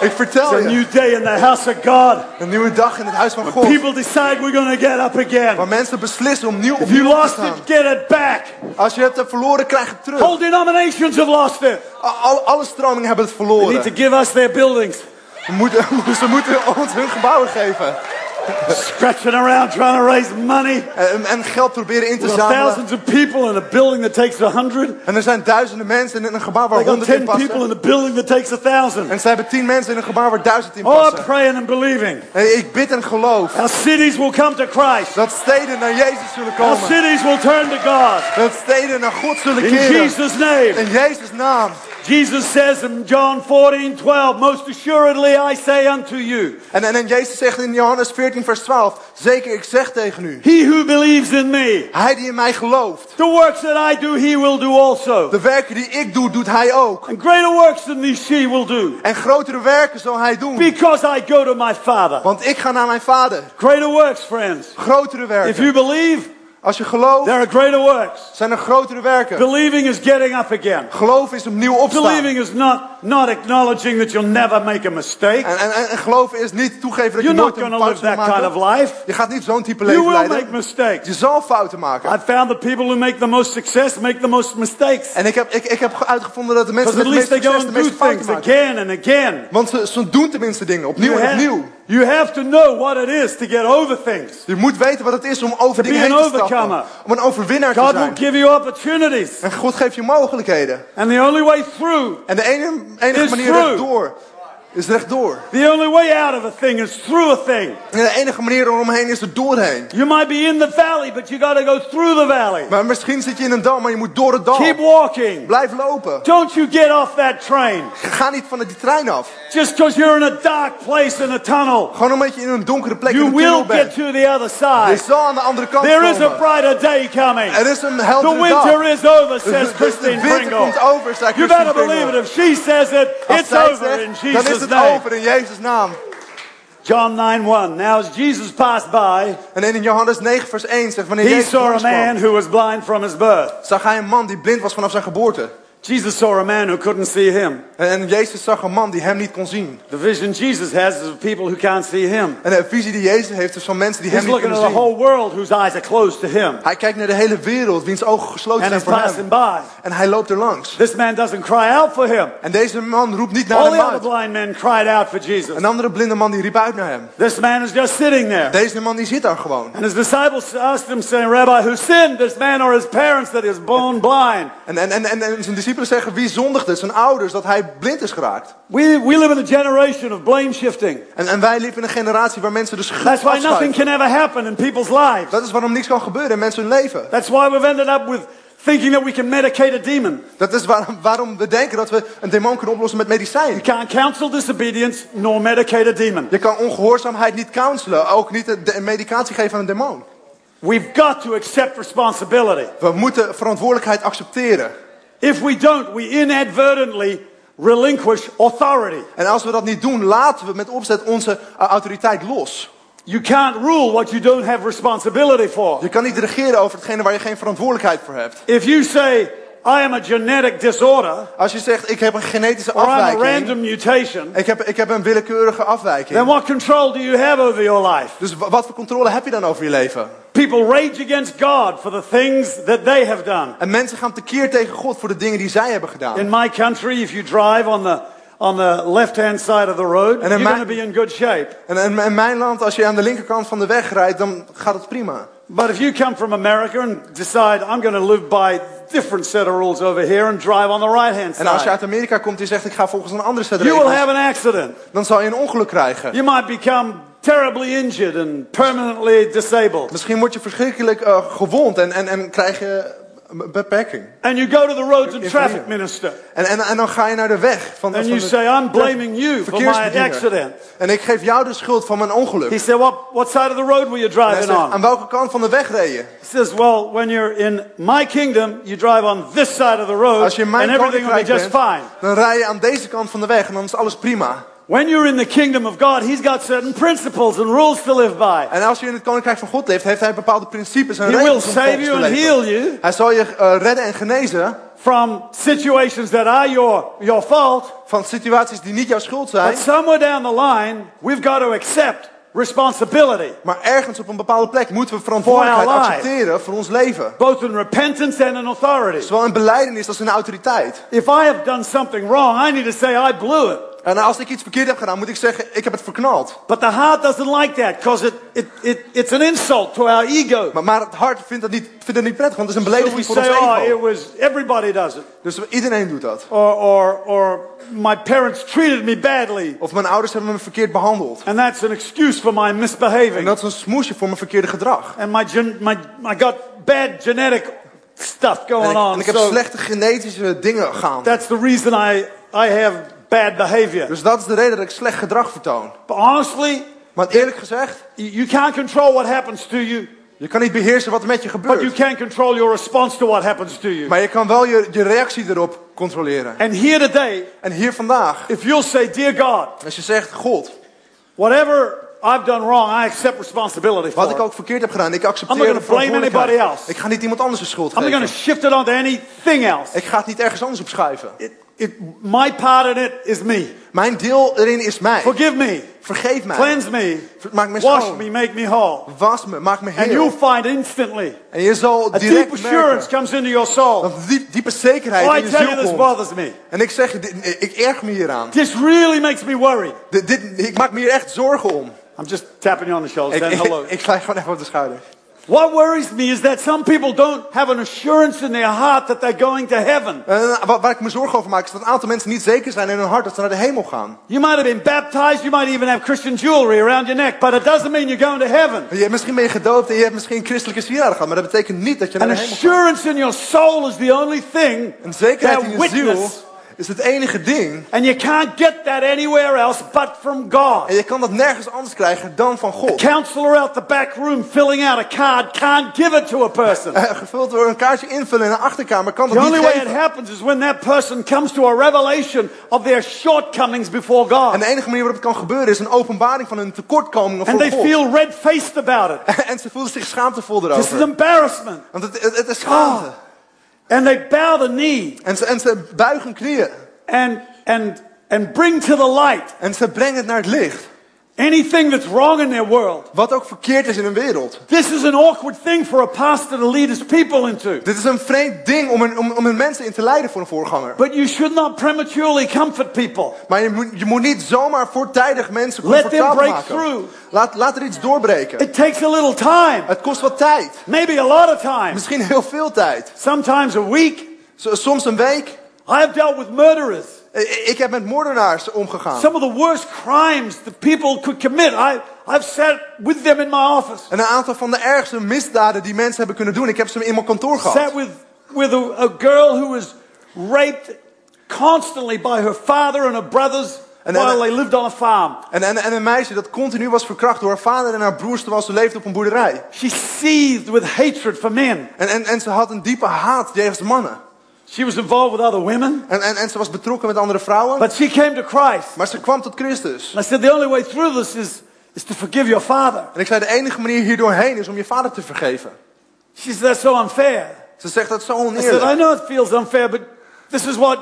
Ik vertel it's a je. new day in the house of God. Een nieuwe dag in het huis van God. People decide we're to get up again. Waar mensen beslissen om nieuw If you opnieuw op te lost staan. it, get it back. Als je het hebt verloren, krijg het terug. Whole denominations have lost it. Al, alle stromingen hebben het They need verloren. to give us their buildings. We moeten, ze moeten ons hun gebouwen geven. Scratching around trying to raise money. En, en geld proberen in te With zamelen. thousands of people in a building that takes a hundred. En er zijn duizenden mensen in een gebouw waar honderd in ten people passen. in a building that takes a thousand. En ze hebben tien mensen in een gebouw waar duizend in Oh, I'm passen. praying and believing. En ik bid en geloof Our cities will come to Christ. dat steden naar Jezus zullen Our komen. cities will turn to God. Dat steden naar God zullen In keren. Jesus' name. In Jezus' naam. Jesus says in John 14, 12, Most assuredly I say unto you, En, en, en Jezus zegt in Johannes 14 vers 12. Zeker, ik zeg tegen u. He who believes in me, Hij die in mij gelooft. the works that I do, he will do also. De werken die ik doe, doet hij ook. And greater works than these she will do. En grotere werken zal hij doen. Because I go to my Father. Want ik ga naar mijn vader. Greater works, friends. Grotere If werken. you believe, Als je gelooft, there are greater works. zijn er grotere werken. Believing is getting up again. Geloof is opnieuw opstaan. Believing is not, not acknowledging that you'll never make a mistake. En, en, en, en geloven is niet toegeven dat je You're nooit not een fout live zult that kind of maken. life. Je gaat niet zo'n type You leven will make leiden. Je mistakes. zal fouten maken. I've found the people who make the most success make the most mistakes. En ik heb, ik, ik heb uitgevonden dat de mensen met least meeste succes de meeste fouten maken. again and again. Want ze, ze doen tenminste dingen, opnieuw You en opnieuw. You have to know what it is to get over things. Je moet weten wat het is om over To dingen heen te stappen. Om een overwinnaar te God will zijn. give you opportunities. En God geeft je mogelijkheden. And the only way through, En de enige Is manier through. rechtdoor is rechtdoor. the only way out of a thing is through a thing. En de enige manier eromheen is er doorheen. You might be in the valley, but you got to go through the valley. Maar misschien zit je in een dal, maar je moet door het dal. Keep walking. Blijf lopen. Don't you get off that train Ga niet van die trein af. just because you're in a dark place in a tunnel. Gewoon omdat je in een donkere plek You in een tunnel will bent. get to the other Je side. zal aan de andere kant There is a brighter day coming. Er is een The heldere winter dag. is over, De, says de- de Christine winter Pringle. komt over, zei You Christine better believe it. Pringle. If she says it, it's over in Jesus' het name. over in Jezus' naam. John 9 1. Now, as Jesus passed by, En in Johannes 9 vers 1 zegt, wanneer he Jezus saw a man who was blind from his birth. zag hij een man die blind was vanaf zijn geboorte. Jesus saw a man who couldn't see him. En, Jezus zag een man die hem niet kon zien. The vision Jesus has is of people who can't see him. En de visie die Jezus heeft is van mensen die He's hem niet looking kunnen at the zien. whole world whose eyes are closed to him. Hij kijkt naar de hele wereld, wiens ogen gesloten And zijn he's voor passing hem. by. En hij loopt er langs. This man doesn't cry out for him. En deze man roept niet naar All hem the other blind men cried out for Jesus. Een andere blinde man die riep uit naar hem. This man is just sitting there. Deze man die zit daar gewoon. And his disciples asked him, saying, Rabbi, who sinned, this man or his parents, that he was born blind? En, en, en, en zijn discipelen zeggen, wie zondigde? Zijn ouders, dat hij blind is geraakt. We, we live in a generation of blame shifting. En, en wij leven in een generatie waar mensen de schuld That's why nothing can ever happen in people's lives. Dat is waarom niks kan gebeuren in mensen hun leven. That's why we've ended up with thinking that we can medicate a demon. Dat is waarom, waarom we denken dat we een demon kunnen oplossen met medicijn. You can't counsel disobedience nor medicate a demon. Je kan ongehoorzaamheid niet counselen, ook niet de, de medicatie geven aan een demon. We've got to accept responsibility. We moeten verantwoordelijkheid accepteren. If we don't, we inadvertently relinquish authority. En als we dat niet doen, laten we met opzet onze uh, autoriteit los. You can't rule what you don't have responsibility for. Je kan niet regeren over hetgene waar je geen verantwoordelijkheid voor hebt. If you say, I am a genetic disorder, Als je zegt, ik heb een genetische or I'm a afwijking. random mutation, Ik heb, ik heb een willekeurige then afwijking. what control do you have over your life? Dus wa- wat voor controle heb je dan over je leven? People rage against God for the things that they have done. En mensen gaan tekeer tegen God voor de dingen die zij hebben gedaan. In my country, if you drive on the on the left-hand side of the road, you're in going to be in good shape. En in, in mijn land, als je aan de linkerkant van de weg rijdt, dan gaat het prima. But if you come from America and decide I'm going to live by different set of rules over here and drive on the right-hand En als je side, uit Amerika komt en zegt ik ga volgens een andere set you will regels, have an accident. dan zal je een ongeluk krijgen. You might become terribly injured and permanently disabled. Misschien word je verschrikkelijk eh, gewond en, en, en krijg je een beperking. And you go to the roads and traffic minister. En, en, en dan ga je naar de weg van, And van you de say, I'm blaming you for my accident. En ik geef jou de schuld van mijn ongeluk. He said, what, what side of the road were you driving zegt, on? aan welke kant van de weg reed je? He says, well, when you're in my kingdom, you drive on this side of the road Als je in and mijn everything will be just fine. dan rij je aan deze kant van de weg en dan is alles prima. When you're in the kingdom of God, he's got certain principles and rules to live by. En als je in het koninkrijk van God leeft, heeft hij bepaalde principes en He will regels om save volgens you te and heal you Hij zal je eh, redden en genezen from situations that are your, your fault. van situaties die niet jouw schuld zijn. But somewhere down the line, we've got to accept responsibility, Maar ergens op een bepaalde plek moeten we verantwoordelijkheid accepteren voor ons leven. both in repentance and in authority. Zowel in beleidenis als in autoriteit. If I have done something wrong, I need to say I blew it. En als ik iets verkeerd heb gedaan, moet ik zeggen, ik heb het verknald. But the heart doesn't like that because it, it, it, it's an insult to our ego. Maar, maar het hart vindt dat, niet, vindt dat niet prettig, want het is een So belediging voor ons say, oh, it was, everybody does it. Dus iedereen doet dat. Or, or, or my parents treated me badly. Of mijn ouders hebben me verkeerd behandeld. And that's an excuse for my En misbehaving. dat is een smoesje voor mijn verkeerde gedrag. And my, gen, my, I got bad genetic stuff En going ik, en on. ik heb So slechte genetische dingen gaan. that's the reason I, I have bad behavior. Dus dat is de reden dat ik slecht gedrag vertoon. But honestly, Want eerlijk gezegd, you can't control what happens to you, je kan niet beheersen wat er met je but you gebeurt. can control your response to what happens to you. Maar je kan wel je, je reactie erop controleren. And here today, En hier vandaag, if you'll say, Dear God, als je zegt, God, whatever I've done wrong, I accept responsibility for wat ik ook verkeerd heb gedaan, ik I'm accepteer not de verantwoordelijkheid. anybody else. Ik ga niet iemand anders de schuld I'm not going to geven. shift it onto anything else. Ik ga het niet ergens anders op schuiven. It, it, my part in it is me. Mijn deel erin is mij. Forgive me, Vergeef mij. cleanse me, Maak me wash schoon. me, make me whole. Was me, maak me And you'll heel. find instantly En je zal a deep direct assurance merken comes into your soul. dat diep, diepe zekerheid Oh, in je ziel this komt. bothers me. En ik zeg, je, ik erg me hieraan. This really makes me worry. Dit, dit, ik maak me hier echt zorgen om. I'm just tapping you on the shoulder, Ik, ik, hello. ik sla je gewoon even op de schouder. What worries me is that some people don't have an assurance in their heart that they're going to heaven. Eh, en waar, waar ik me zorgen over maak, is dat een aantal mensen niet zeker zijn in hun hart dat ze naar de hemel gaan. You might have been baptized, you might even have Christian jewelry around your neck, but it doesn't mean you're going to heaven. Je, misschien ben je gedoopt en je hebt misschien christelijke sieraden gehad, maar dat betekent niet dat je naar An de hemel gaat. assurance in your soul is the only thing Een zekerheid that in je ziel witness. Is het enige ding. And you can't get that anywhere else but from God. En je kan dat nergens anders krijgen dan van A God. counselor out the back room filling out a card can't give it to a person. Eh, Gevuld door een kaartje invullen in een achterkamer kan The dat only niet way it happens is when that person comes to a revelation of their shortcomings before En God. de enige manier waarop het kan gebeuren is een openbaring van hun tekortkomingen And voor they God. feel red faced about it. En ze voelen zich schaamtevol This is erover. embarrassment. Want het, het, het is schaamte. And they bow the knee En, ze, en ze buigen knieën. and, and, and bring to the light En ze brengen het naar het licht. Anything that's wrong in their world. Wat ook verkeerd is in hun wereld. This is an awkward thing for a pastor to lead his people into. Dit is een vreemd ding om hun, om, om hun mensen in te leiden voor een voorganger. But you should not prematurely comfort people. Maar je moet, je moet niet zomaar voortijdig mensen Let them comfortabel break maken. through. Laat, laat er iets doorbreken. It takes a little time, Het kost wat tijd. maybe a lot of time, Misschien heel veel tijd. sometimes a week. Soms een week. I have dealt with murderers. I- Ik heb met moordenaars omgegaan. Some of the worst crimes that people could commit. I, I've sat with them in my office. En een aantal van de ergste misdaden die mensen hebben kunnen doen. Ik heb ze in mijn kantoor Sat gehad. with, with a, a girl who was raped constantly by her father and her brothers then- while they lived on a farm. En, en, en een meisje dat continu was verkracht door haar vader en haar broers terwijl ze leefde op een boerderij. She seethed with hatred for men. En, en, en ze had een diepe haat jegens mannen. She was involved with other women, En, en, en ze was betrokken met andere vrouwen. but she came to Christ. Maar ze kwam tot Christus. And I said, the only way through this is, is to forgive your father. En ik zei, de enige manier hier doorheen is om je vader te vergeven. She said, that's so unfair. Ze zegt, dat is zo I said, I oneerlijk. know it feels unfair, but this is what,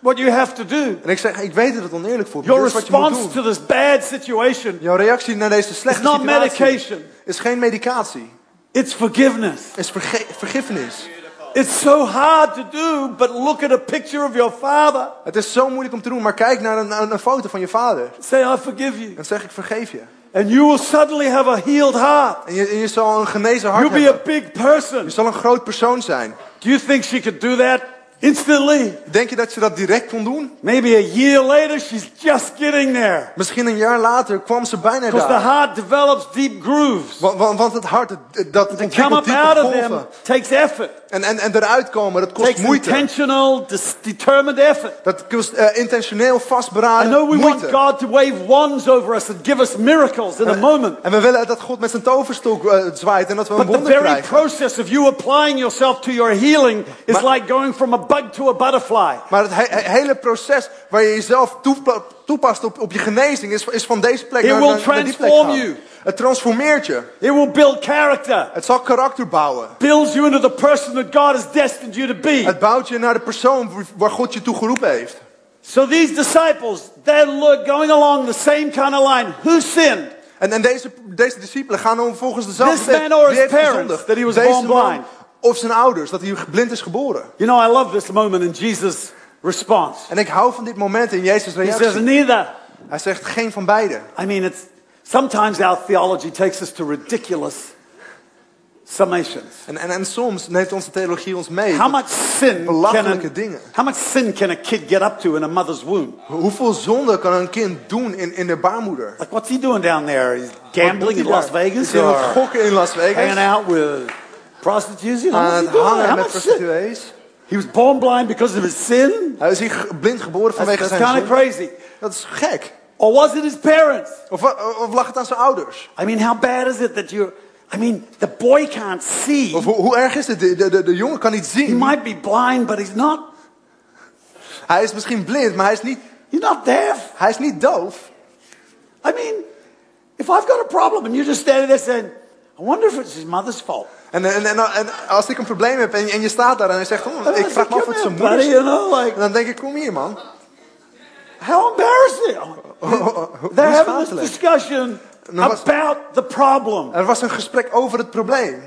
what you have to do. En ik zeg, ik weet dat het oneerlijk voelt, Your is response to this bad situation Jouw reactie naar deze is slechte not situatie medication. is geen medicatie. It's forgiveness. is verge- vergiffenis. It's so hard to do, but look at a picture of your father. Het is zo moeilijk om te doen, maar kijk naar een, een, een foto van je vader. Say, I forgive you. En zeg ik vergeef je. And you will suddenly have a healed heart. En je, en je zal een genezen hart You'll be a hebben. big person. Je zal een groot persoon zijn. Do you think she could do that instantly? Denk je dat ze dat direct kon doen? Maybe a year later, she's just getting there. Misschien een jaar later kwam ze bijna Because the daar. heart develops deep grooves. Want, want, want het hart, dat To come ontwikkelt up diepe out of them golven. takes effort. En, en, en eruit komen, dat kost Takes moeite. intentional, determined effort. Dat kost eh, intentioneel I vastberaden know we want. God to wave wands over us and give us miracles in a moment. En we willen dat God met zijn toverstok eh, zwaait en dat we een But the wonder very krijgen. process of you applying yourself to your healing is Maar- like going from a bug to a butterfly. Maar het he- he- hele proces waar je jezelf toepa- toepast op, op je genezing is, is van deze plek It naar, will naar, naar die plek transform gaan. you. Het transformeert je. It will build character. Het zal karakter bouwen. Builds you into the person that God has destined you to be. Het bouwt je naar de persoon waar God je toe geroepen heeft. So these disciples, they're going along the same kind of line. Who sinned? En, en deze, deze discipelen gaan dan volgens dezelfde This man or his parents, that he was Deze born man blind. Of zijn ouders, dat hij blind is geboren. You know, I love this moment in Jesus' response. En ik hou van dit moment in Jezus' He says, reactie. neither. Hij zegt geen van beide. I mean, it's sometimes our theology takes us to ridiculous summations. En, en, en soms neemt onze theologie ons mee. How much sin can belachelijke a, dingen. how much sin can a kid get up to in a mother's womb? Hoeveel zonde kan een kind doen in, in de baarmoeder? Like, what's he doing down there? He's gambling in Las? Vegas Is gokken in Las hanging Vegas? out with prostitutes? You know, Aan het hangen How met much sin? prostituees? He was born blind because of his sin. Hij is hier blind geboren That's, vanwege that's zijn kind of crazy. Dat is gek. Or was it his parents? Of, of lag het aan zijn ouders? I mean, how bad is it that you? I mean, the boy can't see. Of hoe, hoe erg is het? De, de, de, de jongen kan niet zien. He might be blind, but he's not. Hij is misschien blind, maar hij is niet, He's not deaf. hij is niet doof. I mean, if I've got a problem and you're just standing there saying, I wonder if it's his mother's fault. En, en, en, en als ik een probleem heb en, en je staat daar en hij zegt, oh, ik vraag me af wat zijn moeder is. you know, like, dan denk ik, kom hier man. how embarrassing. Hoe They're having this discussion No, was- about the problem. Er was een gesprek over het probleem.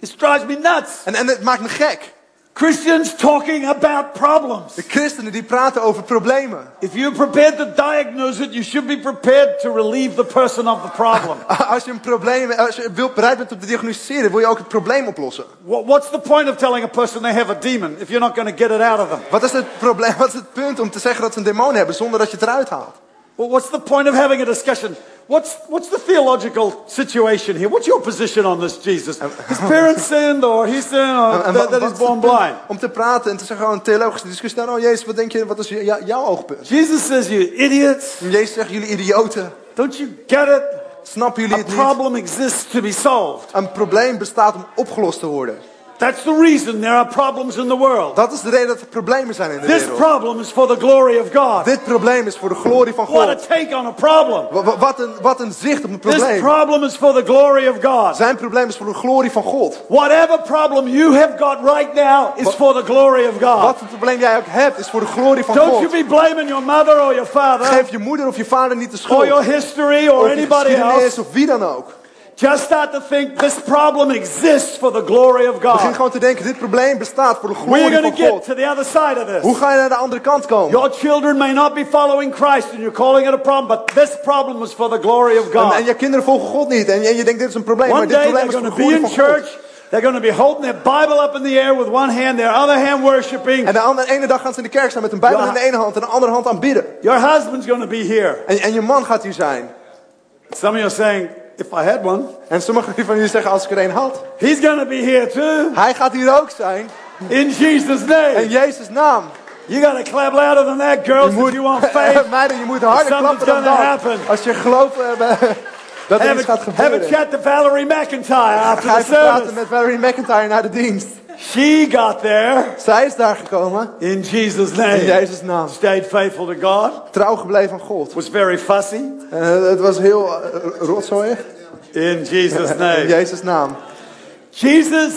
It drives me nuts. En, en het maakt me gek. Christians talking about problems. De christenen die praten over problemen. If you're prepared to diagnose it, you should be prepared to relieve the person of the problem. Als je een probleem, als je wil, bereid bent om te diagnosticeren, wil je ook het probleem oplossen. What- What's the point of telling a person they have a demon if you're not going to get it out of them? Wat is het probleem? Wat is het punt om te zeggen dat ze een demon hebben zonder dat je het eruit haalt? Well, what's the point of having a discussion? What's, what's the theological situation here? What's your position on this, Jesus? His parents sinned, or he sinned, or En that, that he's born blind. Om te praten en te zeggen, gewoon een theologische discussie. Nou, oh, Jezus, wat denk je, wat is jou- jouw oogpunt? Jesus says, You idiots, Jezus zegt, jullie idioten, don't you get it? snappen jullie A het niet? problem exists to be solved. Een probleem bestaat om opgelost te worden. That's the reason there are problems in the world. Dat is de reden dat er problemen zijn in de This wereld. problem is for the glory of God. Dit probleem is voor de glorie van What a God. take on a problem. Wa- Wat een, wat een zicht op een This probleem. problem is for the glory of God. Zijn probleem is voor de glorie van God. Whatever problem you have got right now is for the glory of God. Wat een probleem jij ook hebt, is voor de glorie van Don't you God. be blaming your mother or your father Geef je moeder of je vader niet de or schuld. your history or Of anybody else. of wie dan ook. Just start to think this problem exists for the glory of Begin God. gewoon te denken, dit probleem bestaat voor de glorie going van to get God. to the other side of Hoe this? ga je naar de andere kant komen? Your children may not be following Christ and you're calling it a problem, but this problem is for the glory of En, en God. je kinderen volgen God niet. En je, je denkt, dit is een probleem. One Maar dit day probleem they're is voor going de to be glorie in van God. church. They're going to be holding their Bible up in the air with one hand, their other hand worshiping. En de andere, ene dag gaan ze in de kerk staan met een bijbel in de ene hand en de andere hand aanbidden. Your husband's going to be here. En, en je man gaat hier zijn. Some of you are saying, if I had one, En sommigen van jullie zeggen, als ik er een had. he's to be here too. Hij gaat hier ook zijn. In Jesus' In name. Jezus' naam. You got to clap louder than that, girls, if you want faith. Meiden, je moet harder klappen dan gonna dat. happen. Als je gelooft eh, dat er iets gaat a, have a gebeuren. chat to Valerie McIntyre after Ga the even praten service. met Valerie McIntyre naar de dienst. She got there Zij is daar gekomen. in Jesus' In name. Jezus' naam. Stayed faithful to God. Trouw gebleven aan God. Was very fussy. Eh, het was heel uh. In Jesus' In name. Jezus' naam. Jesus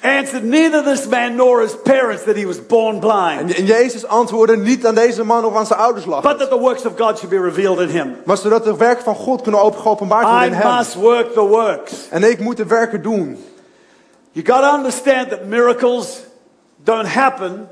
answered neither this man nor his parents that he was born blind, En, Jezus antwoordde niet aan deze man of aan zijn ouders lag. but that the works of God should be revealed in him. Maar zodat de werken van God kunnen open geopenbaard worden I in hem. must work the works. En ik moet de werken doen. You got to understand that miracles don't happen,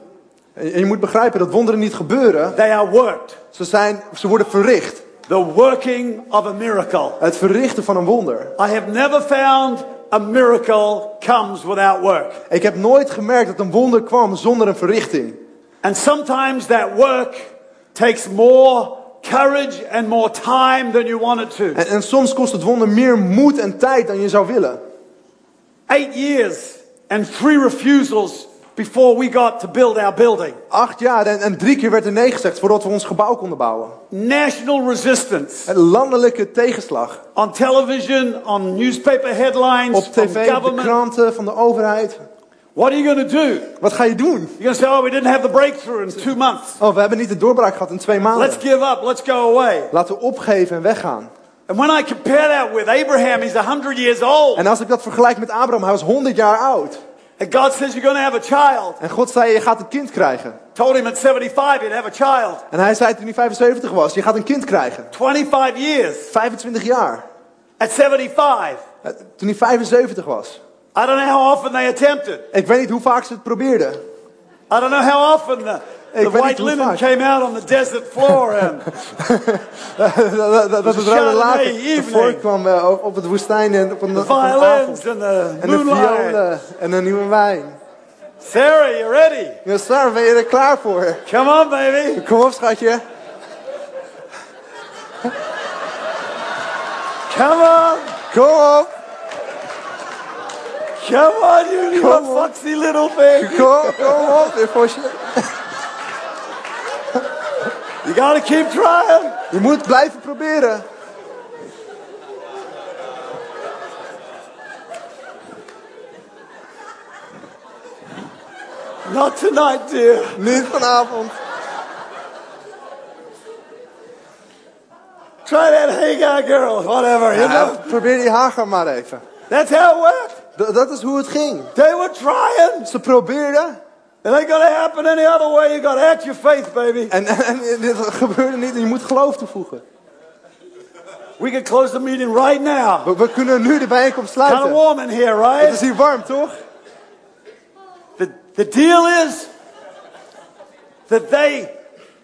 En je moet begrijpen dat wonderen niet gebeuren. they are worked. Ze, zijn, ze worden verricht. The working of a miracle. Het verrichten van een wonder. I have never found a miracle comes without work. Ik heb nooit gemerkt dat een wonder kwam zonder een verrichting. And sometimes that work takes more courage and more time than you want it to. En, en soms kost het wonder meer moed en tijd dan je zou willen. Eight years and three refusals before we got to build our building. Acht jaar en, en drie keer werd er nee gezegd voordat we ons gebouw konden bouwen. National resistance Een landelijke tegenslag. on television, on newspaper headlines, Op tv, op de kranten, van de overheid. What are you going to do? Wat ga je doen? You're going to say, oh, we didn't have the breakthrough in two months. Oh, we hebben niet de doorbraak gehad in twee maanden. Let's give up. Let's go away. Laten we opgeven en weggaan. And when I compare that with Abraham, he's 100 years old. En als ik dat vergelijk met Abraham, hij was 100 jaar oud. And God says, you're going to have a child. En God zei, je gaat een kind krijgen. Told him at 75 he'd have a child. En hij zei toen hij 75 was, je gaat een kind krijgen. 25 years. 25 jaar. At 75. Eh, Toen hij 75 was. I don't know how often they attempted. Ik weet niet hoe vaak ze het probeerden. I don't know how often the, the white linen vaak. came out on the desert floor. And dat, dat, dat het rode laken evening. ervoor kwam eh, op, het woestijn en op een, the op een avond. violins and the En de violen en een nieuwe wijn. Sarah, you ready? Ja, Sarah, ben je er klaar voor? Come on, baby. Kom op, schatje. Come on. Kom op. Come on, you little foxy little thing. Kom, kom op, vosje. You gotta keep trying. Je moet blijven proberen. Not tonight, dear. Niet vanavond. Try that Hagar girl, whatever, you Ja, know. probeer die Hagar maar even. That's how it worked. D- dat is hoe het ging. They were trying. Ze probeerden. It ain't gonna happen any other way. You gotta act your faith, baby. En, en, dit gebeurde niet. en Je moet geloof toevoegen. We can close the meeting right now. We, we kunnen nu de bijeenkomst Kind of sluiten. warm in here, Het is right? hier warm, toch? The, the deal is that they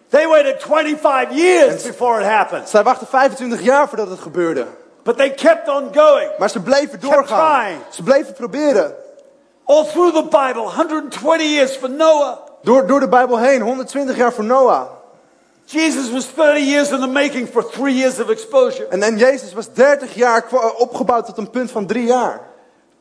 they waited 25 years before it happened. Zij wachten 25 jaar voordat het gebeurde. But they kept on going. Maar ze bleven doorgaan. Ze bleven proberen. All through the Bible, 120 years for Noah. Door, door de Bijbel heen, 120 jaar voor Noah. Jesus was 30 years in the making for three years of exposure. En, en Jezus was 30 jaar kwa- opgebouwd tot een punt van drie jaar.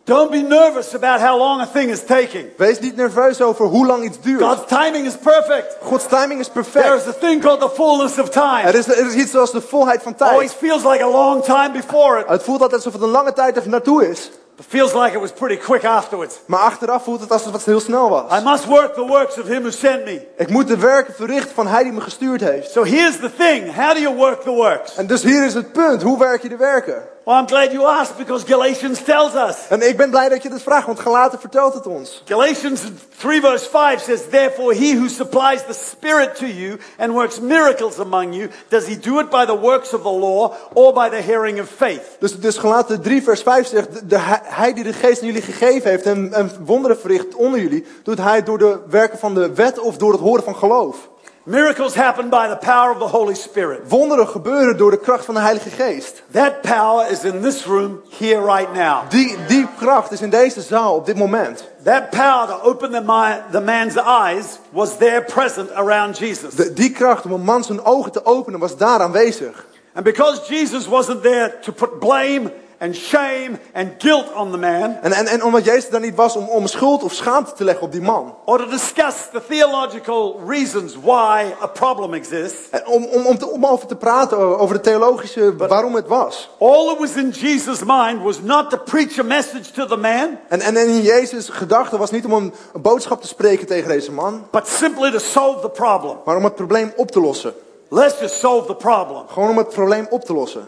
Don't be nervous about how long a thing is taking. Wees niet nerveus over hoe lang iets duurt. God's timing is perfect. Gods timing is There perfect. is a thing called the fullness of time. Er is, er is iets zoals de volheid van Always tijd. feels like a long time before it, Het voelt altijd alsof het een lange tijd er naartoe is. But feels like it was pretty quick afterwards. Maar achteraf voelt het alsof het heel snel was. I must work the works of him who sent me. Ik moet de werken verrichten van hij die me gestuurd heeft. So here's the thing. How do you work the works? En dus hier is het punt. Hoe werk je de werken? Well, I'm glad you asked because Galatians tells us. En ik ben blij dat je dit vraagt, want Galaten vertelt het ons. Galatians 3 verse 5 says, Therefore he who supplies the Spirit to you and works miracles among you, does he do it by the works of the law or by the hearing of faith? Dus, dus Galaten 3 vers 5 zegt, de, hij die de geest aan jullie gegeven heeft en, en wonderen verricht onder jullie, doet hij door de werken van de wet of door het horen van geloof. Miracles happen by the power of the Holy Spirit. Wonderen gebeuren door de kracht van de Heilige Geest. That power is in this room here right now. Die, die kracht is in deze zaal op dit moment. That power to open the, mi- the man's eyes was there present around Jesus. De, die kracht om een man zijn ogen te openen was daar aanwezig. And because Jesus wasn't there to put blame and shame and guilt on the man, En, en, en omdat Jezus daar niet was om, om schuld of schaamte te leggen op die man. or to discuss the theological reasons why a problem exists, En om, om, om, te, om over te praten over de theologische waarom het was. all that was in Jesus' mind was not to preach a message to the man, En, en, en in Jezus' gedachte was niet om een, een boodschap te spreken tegen deze man. but simply to solve the problem. Maar om het probleem op te lossen. Let's just solve the problem. Gewoon om het probleem op te lossen.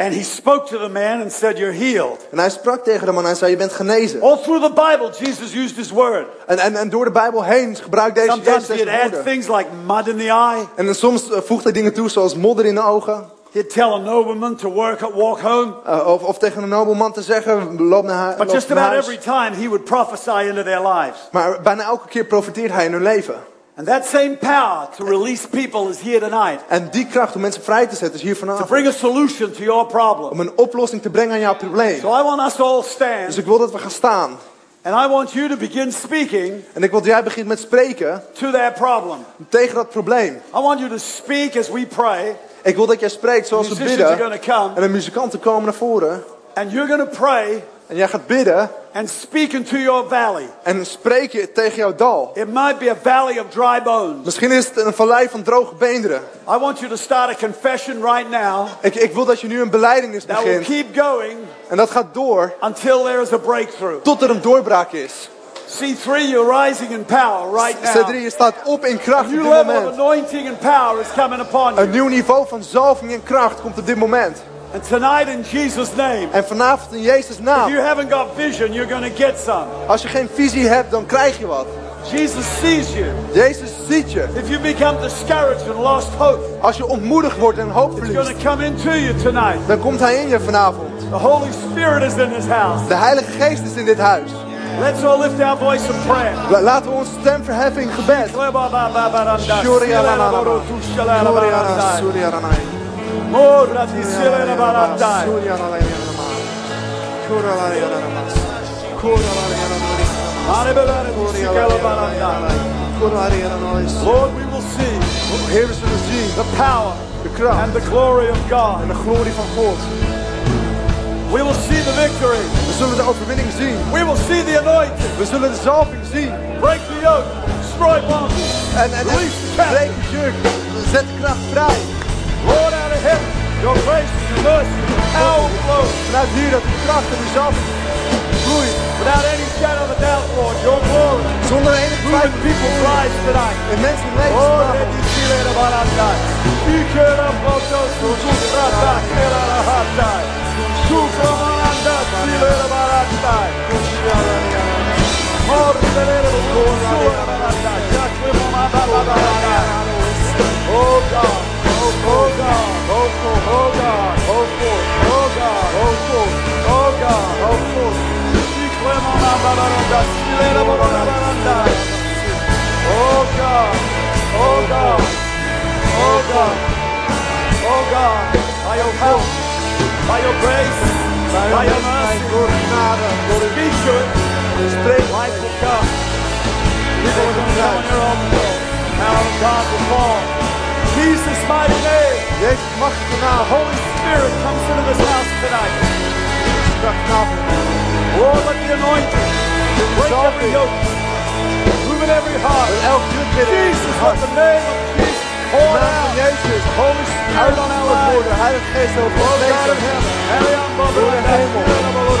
And he spoke to the man and said, You're healed. En hij sprak tegen de man en zei, je bent genezen. All through the Bible, Jesus used his word. En, en, en door de Bijbel heen gebruikt deze Sometimes Jezus he'd deze add woorden. things like mud in the eye, En dan soms eh, voegt hij dingen toe zoals modder in de ogen. He'd tell a nobleman to work walk home. Uh, of, of tegen een nobelman te zeggen, loop naar, hu- But just about huis. every time he would prophesy into their lives. Maar bijna elke keer profiteert hij in hun leven. And that same power to release people is here tonight. En die kracht om mensen vrij te zetten is hier To vanavond. bring a solution to your problem. Om een oplossing te brengen aan jouw probleem. So I want us to all Dus stand. ik wil dat we gaan staan. And I want you to begin speaking En ik wil dat jij begint met spreken to that problem. tegen dat probleem. I want you to speak as we pray. Ik wil dat jij spreekt zoals we Musicians are bidden. going to come. En de muzikanten komen naar voren. And you're going to pray En jij gaat bidden. and speak into your valley. En spreek je tegen jouw dal. It might be a valley of dry bones. Misschien is het een vallei van droge beenderen. I want you to start a confession right now Ik, ik wil dat je nu een beleidenis that will begint. keep going En dat gaat door until there is a breakthrough. tot er een doorbraak is. C3, you're rising in power right now. C3, je staat op in kracht op dit moment. anointing and power is coming upon you. Een nieuw niveau van zalving en kracht komt op dit moment. And tonight in Jesus' name, En vanavond in Jezus' if naam. you haven't got vision, you're going to get some. Als je geen visie hebt, dan krijg je wat. Jesus sees you. Jezus ziet je. If you become discouraged and lost hope, Als je ontmoedigd wordt en hoop it's verliest, to come into you tonight. dan komt Hij in je vanavond. The Holy Spirit is in this house. De Heilige Geest is in dit huis. Let's all lift our voice in prayer. La- Laten we onze stem verheffen in gebed. Lord, we will see Heer, we zullen the power kracht and the glory of God. en de glorie van God. We will see the victory. We zullen de overwinning zien. We will see the anointing. We zullen de zalving zien. Break the yoke. Destroy bondage. En, en, en breek de juk. Zet kracht vrij. Heaven, your grace and your mercy, flows. Vanuit hier dat de kracht en de zalving vloeit. Without any shadow of a doubt, Lord, your glory. Zonder Moving twijfel. people's lives tonight. En mensen leven Oh, vanavond. let me see that about our time. You could have brought those who took that back here at a hard time. Two from our that see that about our time. More than ever before, so about our time. Just live on my ba- ba- ba- ba- ba. Oh God, oh, oh God, oh oh God, oh oh God, oh oh God, oh. Oh God, oh God, oh God, oh God, by your help, by your grace, by your mercy, to it, straight life will come. People to come on your own will. God will fall. Jesus' mighty name, the. Holy Spirit comes into this house tonight. Lord, oh, let the anointing break every yoke, move in every heart. Elk juk binnen. Jesus, let the name of Jesus pour out. Jezus. Holy Spirit on our lives. Heilige Geest over Oh ons leven. heaven. Eliam Baba, Door de hemel. Eliam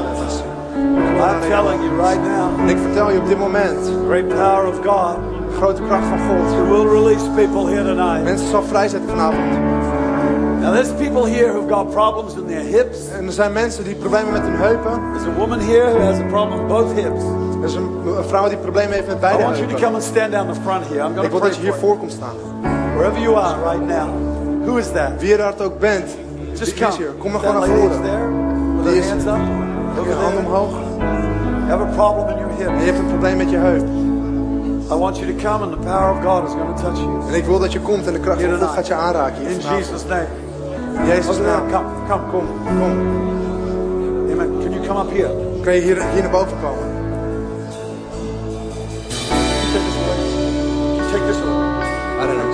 I'm telling you right now, ik vertel je op dit moment. great power of God grote kracht van God. will release people here tonight. Mensen zal vrijzetten vanavond. Now, there's people here who've got problems in their hips. En er zijn mensen die problemen met hun heupen. There's a woman here who has a problem with both hips. Er is een, een vrouw die problemen heeft met I beide want you to come and stand down the front here. I'm going Ik wil dat je hier you. voor komt staan. Wherever you are right now. Who is that? Wie er ook bent. Just come. hier? Kom maar gewoon naar voren. there with her hands up. Je Over hand omhoog. You have a problem in your hip. En je hebt een probleem met je heup. I want you to come and the power of God is going to touch you. En ik wil dat je komt en de kracht van God gaat je aanraken. In. Jesus' name. In Jezus' naam. Come, come, Kom, kom. Amen. Can you come up here? Kan je hier, hier naar boven komen? Take this away. You take this away. I don't know.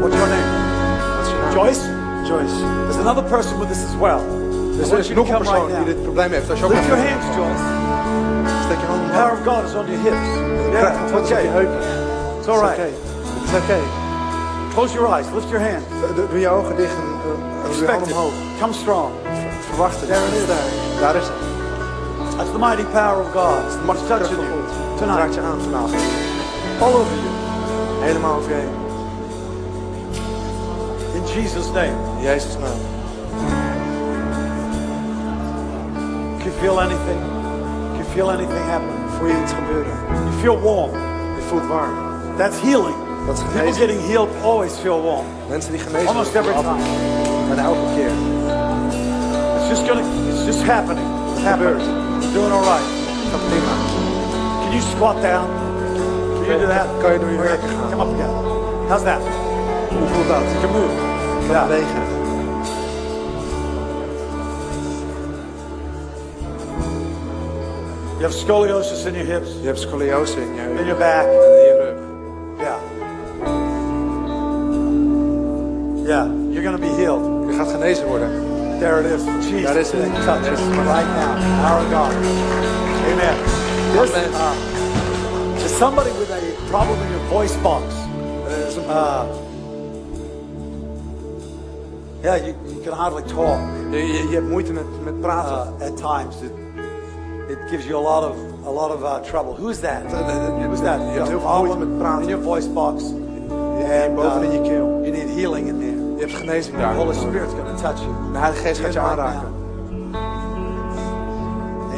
What's your name? Je naam? Joyce? Joyce. There's another person with this as well. Dus I want you to come right now. dit probleem heeft. Als Lift your hands, Joyce. Steek je handen The power of God is on your hips. Yeah, it's okay. It's all right. is oké. Close your eyes. Lift your hands. Doe- je ogen dicht en doe je Expect it. omhoog. Come strong. Verwacht het. There it is. Daar, is het. That's the mighty power of God. It's touching you tonight. raakt je aan vanavond. All over you. Helemaal over je heen. In Jesus' name. Jezus' naam. Can you feel anything? Can you feel anything happen? Voel je iets gebeuren? You feel warm. Je voelt warm. That's healing. Dat is People getting healed always feel warm. Mensen die genezen Almost every time. En elke keer. It's just gonna. It's just happening. It's happening. You're doing all right. Gaat prima. Can you squat down? Can you do that? Kan je door je Okay, gaan. Come up again. How's that? Hoe voelt dat? You can move. Je kan bewegen. You have scoliosis in your hips, You have scoliosis in je in your back. in rug. Yeah. Yeah. You're gonna be healed. Je gaat genezen worden. There it is. Jesus. Daar is het. Touch Daar it is right now. Our God. Amen. This, uh, there's somebody with a problem in your voice box. Uh, yeah, you, you can hardly talk je, je hebt moeite met, met praten. uh, at times. It, it gives you a lot of a lot of uh, trouble. Who's that? Who's that? You hebt have heel a veel moeite problem met praten. in your voice box. Je- And boven in je uh, keel. you need healing in there. Je hebt genezing The daar. Holy Spirit's going to touch you. De Heilige Geest gaat je aanraken.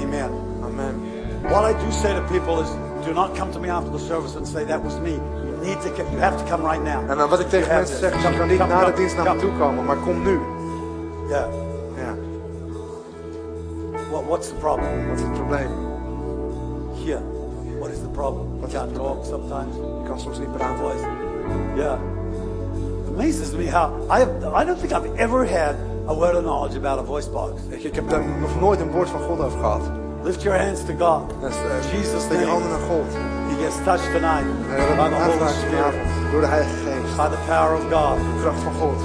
Amen. Amen. What I do say to people is, do not come to me after the service and say that was me. You need to. You have to come right now. En dan wat ik tegen You mensen to. zeg, je Come, kan niet come, na de come, dienst naar me come. toe komen, maar kom nu. Yeah. Ja, What, what's the problem? wat is het probleem? Here. What is the problem? What's You can't talk sometimes. Je kan soms niet praten. Voice. Yeah. Amazes me how I have. I don't think I've ever had a word of knowledge about a voice box. Je, ik heb daar nog nooit een woord van God over gehad. Lift your hands to God. Is, eh, Jesus' steek je name. handen naar God. He gets touched tonight by the Holy Spirit, vanavond door de Heilige Geest. by the power of God. De kracht van God.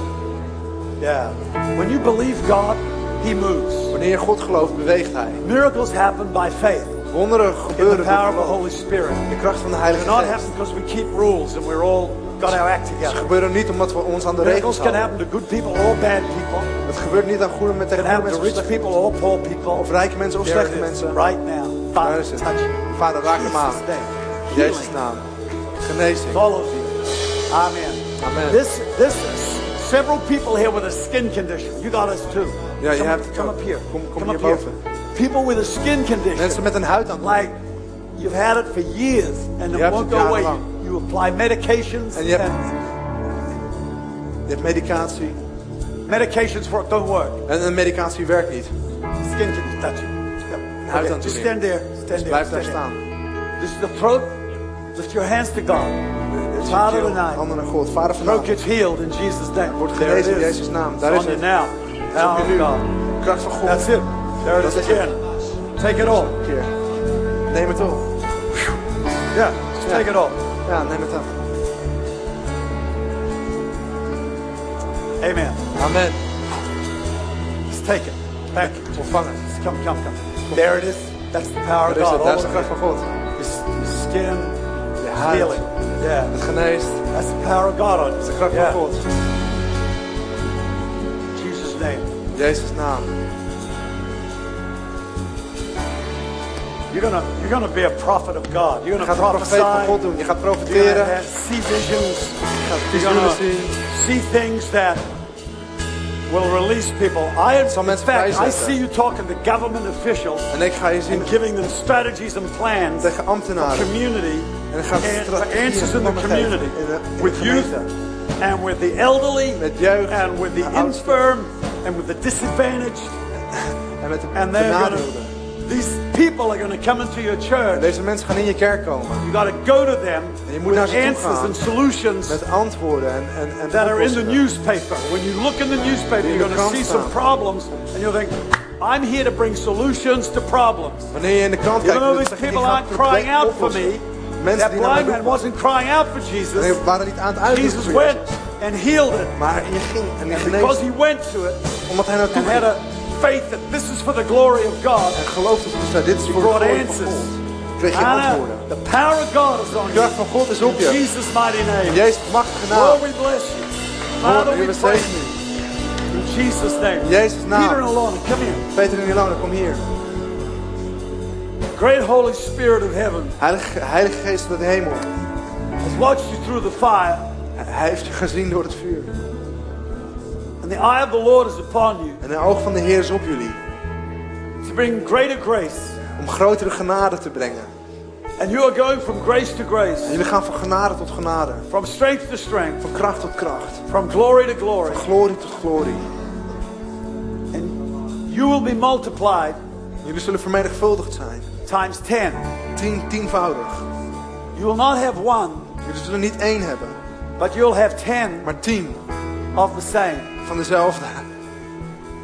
Yeah. When you believe God, He moves. Wanneer je God gelooft, beweegt Hij. Miracles happen by faith Wonderen in the gebeuren power of door the geloof. Holy Spirit. De kracht van de Heilige do not Geest. happen because we keep rules and we're all got our act Ze together. gebeuren niet omdat we ons aan de Miracles regels can houden. happen to good people or bad people. Het gebeurt niet aan goede met It tegen can goede mensen of rich people or poor people. Of rijke mensen of slechte mensen. Right now. Father, het. touch. Vader, raak hem aan. Jesus' name. In Jezus' naam. Genezing. It's all over you. Amen. Amen. This, this, is several people here with a skin condition. You got us too. Je come, hebt het come up here. Kom- kom come up here. People with a skin condition. Mensen met een huidaandoening. Like you've had it for years and Je it won't go away. You, you apply medications En je hebt- and Je hebt medicatie. medications for it don't work. En een medicatie werkt niet. Skin you. Yep. Okay, huidaandoening. just stand there. Stand Dus there. blijf daar stand there. staan. This is the throat. Lift your hands to God. Father tonight. Handen naar God. Vader vanavond. gets healed in Jesus' name. Wordt genezen in. Jezus' naam. Daar is het. now. Het is op Power of. God. Kracht van God. That's it. There it is again. Take it all. Neem het op. Yeah, take it all. Ja, neem het af. Amen. Amen. Just take it. Thank you. Ontvang het. Come, come, come. There it is. That's the power of God. All is de kracht van. God. Your skin, Je healing. Yeah. Geneest. That's the power of God on you. Dat is de kracht yeah. van God. In Jesus' name. In Jezus' naam. You're gonna you're gonna be a prophet of God. You're gonna gaat een profeet van prophesy. God doen. Je gaat You're gonna see visions. Je gaat You're visioenen gonna zien. see things that will release people. I, in fact, I see you talking to government officials En ik ga je zien and giving them strategies and plans tegen for community En dan gaat and answers in the community in de- in de with youth and with the elderly and with the infirm and with the disadvantaged. En met de And they're gonna, these people are going to come into your church. Deze mensen gaan in je kerk komen. You got to go to them En je moet with naar ze answers and solutions Met antwoorden en, en, en that are in the newspaper. When you look in the newspaper, you're going to see some problems, and you'll think, "I'm here to bring solutions to problems." Wanneer je in de krant kijkt, these people aren't crying out for me. Mensen that die naar blind mij man wasn't crying out for Jesus. die waren niet aan het uitroepen Jesus went and healed it Maar je ging en die because he went to it Omdat hij naartoe and had ging. a faith that this is for the glory of God. En geloofde dat zei, dit is He voor de glorie van answers. God. kreeg je antwoorden. the power of God is on De you. kracht van God is op je. Jesus' mighty In name. Jezus machtige naam. Lord, we bless you. Father, we praise you. In Jesus' name. In Jezus' naam. Peter and Alona, come here. Peter en Ilona, kom hier. Great Holy Spirit of heaven Heilige, Heilige Geest uit de hemel. has watched you through the fire. Hij heeft je gezien door het vuur. And the eye of the Lord is upon you En de oog van de Heer is op jullie. to bring greater grace. Om grotere genade te brengen. And you are going from grace to En grace, jullie gaan van genade tot genade. from strength to strength, Van kracht tot kracht. from glory to glory. Van glorie tot glorie. And you will be multiplied Jullie zullen vermenigvuldigd zijn. Times 10. Tien, tienvoudig. You will not have one, Jullie zullen niet één hebben, but you'll have 10 maar tien of the same. van dezelfde.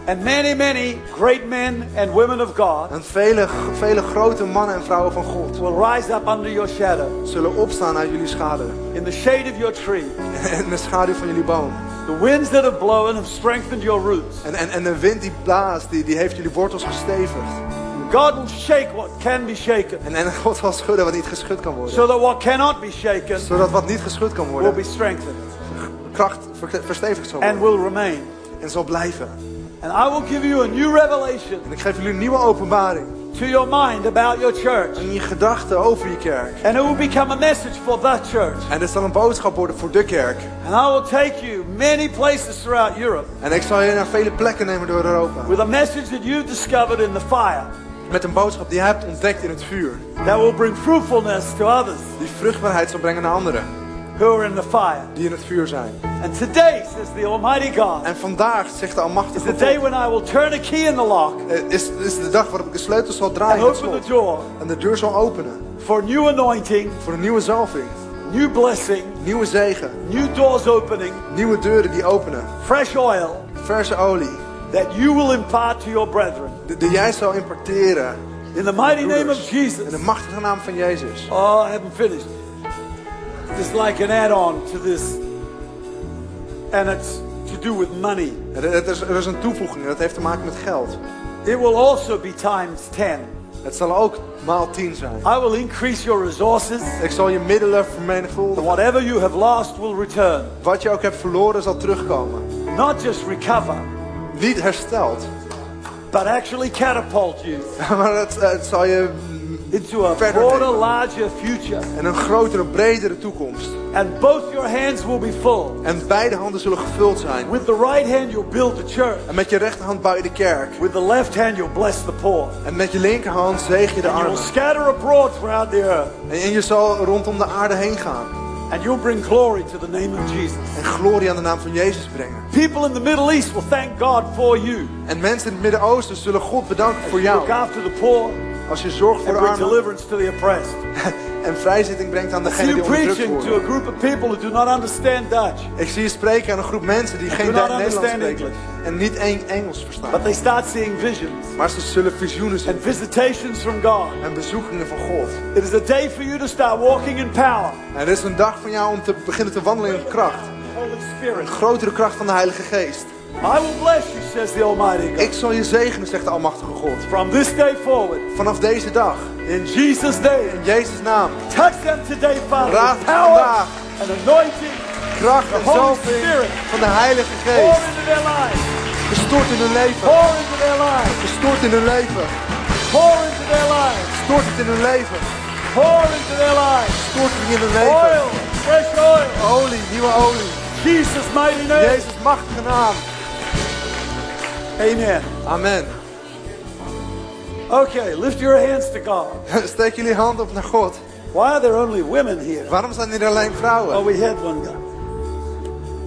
And many, many great men and women of God En vele, vele grote mannen en vrouwen van God will rise up under your shadow, zullen opstaan uit jullie schaduw. in the shade of your tree. En de schaduw van jullie boom. The winds that have blown have strengthened your roots. En, en, en de wind die blaast, die, die heeft jullie wortels gestevigd. God will shake what can be shaken, En, en God zal schudden wat niet geschud kan worden. so that what cannot be shaken Zodat wat niet geschud kan will be strengthened kracht ver- verstevigd zal and will remain. En zal blijven. And I will give you a new revelation En ik geef jullie een nieuwe openbaring. to your mind about your church. En je gedachten over je kerk. And it will become a message for that church. En dit zal een boodschap worden voor de kerk. And I will take you many places throughout Europe En ik zal je naar vele plekken nemen door Europa. with a message that you discovered in the fire Met een boodschap die je hebt ontdekt in het vuur. that will bring fruitfulness to others Die vruchtbaarheid zal brengen naar anderen. who are in the fire. Die in het vuur zijn. And today, says the Almighty God, En vandaag, zegt de is Almachtige the day God, when I will turn a key in the lock eh, is, is de dag waarop ik de sleutel zal and draaien het open the door En de deur zal openen. for new anointing, Voor een nieuwe zalving. new blessing, Nieuwe zegen. new doors opening, Nieuwe deuren die openen. fresh oil Verse olie. that you will impart to your brethren. Die, jij zal importeren. In the mighty name of Broeders. In Jesus. de machtige naam van Jezus. Oh, I haven't finished. It's like an add-on to this, and it's to do with money. Er is, er is een toevoeging. Dat heeft te maken met geld. It will also be times 10. Het zal ook maal 10 zijn. I will increase your resources, Ik zal je middelen vermenigvuldigen. whatever you have lost will return. Wat je ook hebt verloren zal terugkomen. Not just recover, Niet hersteld. But actually catapult you Maar het, het zal je into a Verder broader, larger future. en een grotere, bredere toekomst. And both your hands will be full. En beide handen zullen gevuld zijn. With the right hand, you'll build the church. En met je rechterhand bouw je de kerk. With the left hand, you'll bless the poor. En met je linkerhand zeeg je de And you will armen. scatter abroad throughout the earth. En en je zal rondom de aarde heen gaan. And you'll bring glory to the name of Jesus. En glorie aan de naam van Jezus brengen. People in the Middle East will thank God for you. En mensen in het Midden-Oosten zullen God bedanken voor You look after the poor Als je zorgt voor de bring armen deliverance to the oppressed. en vrijzitting brengt aan you die onderdrukt preaching to a worden. group of people who do not understand Dutch, Ik zie je spreken aan een groep mensen die geen Nederlands spreken. English. En niet één Engels verstaan. but they start seeing visions Maar ze zullen visioenen zien. and visitations from God. En bezoekingen van God. It is a day for you to start walking in power. En het is een dag van jou om te beginnen te wandelen in kracht. Holy Spirit. Een grotere kracht van de Heilige Geest. I will bless you, says the Almighty God. Ik zal je zegenen, zegt de Almachtige God. From this day forward, Vanaf deze dag. In Jesus' name, In Jezus' naam. touch them today, Father, vandaag. and anointing. Kracht en Holy zalving van de Heilige Pour Geest. into their lives. Gestort in hun leven. Pour into their lives. Gestort in hun leven. Pour into their lives. Stort het in hun leven. Pour into their lives. Stort het in hun leven. Oil, fresh oil. Olie, nieuwe olie. Jesus' mighty name. Jezus machtige naam. Amen. Amen. Okay, lift your hands to God. Steek jullie hand op naar God. Why are there only women here? Waarom zijn er alleen Oh, vrouwen? we had one guy.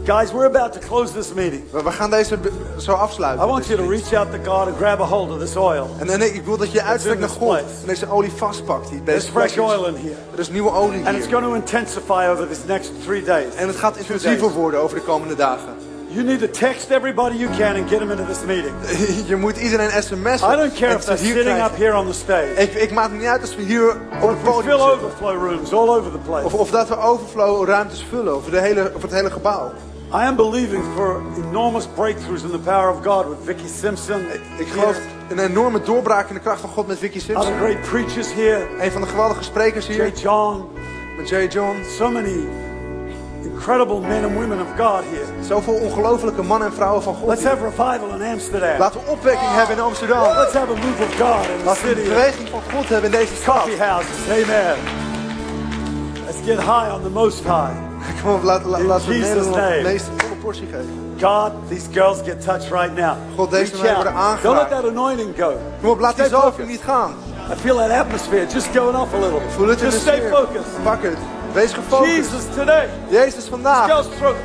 Guys, we're about to close this meeting. We gaan deze zo I afsluiten. want you to reach out to God and grab a hold of this oil. En, en ik wil dat je uitstrekt naar God en deze olie vastpakt. Die There's fresh oil in here. Er is nieuwe olie And it's hier. going to intensify over these next three days. En het gaat intensiever worden over de komende dagen. You need to text everybody you can and get them into this meeting. Je moet iedereen sms'en. I don't care if they're sitting up krijgen. here on the stage. Ik, ik maak niet uit als we hier op het podium fill overflow rooms all over the place. Of, of dat we overflow ruimtes vullen over, de hele, over het hele gebouw. I am believing for enormous breakthroughs in the power of God with Vicky Simpson. Ik geloof een enorme doorbraak in de kracht van God met Vicky Other Simpson. great preachers here. Een van de geweldige sprekers Jay hier, John. met Jay John. So many incredible men and women of God here. Zoveel ongelofelijke mannen en vrouwen van God. Let's have revival in Amsterdam. Laten we opwekking hebben in Amsterdam. Let's have a move of God in the Laten we een beweging van God hebben in deze stad. Coffee houses. Amen. Let's get high on the Most High. Kom op, laten, we de meeste volle portie geven. God, these girls get touched right now. God, deze meiden worden aangeraakt. Don't let that anointing go. Kom op, laat die zalving niet gaan. I feel that atmosphere just going off a little. Voel het Just stay focused. Pak het. Wees gefocust. Jesus today. Jezus vandaag. Girl's throat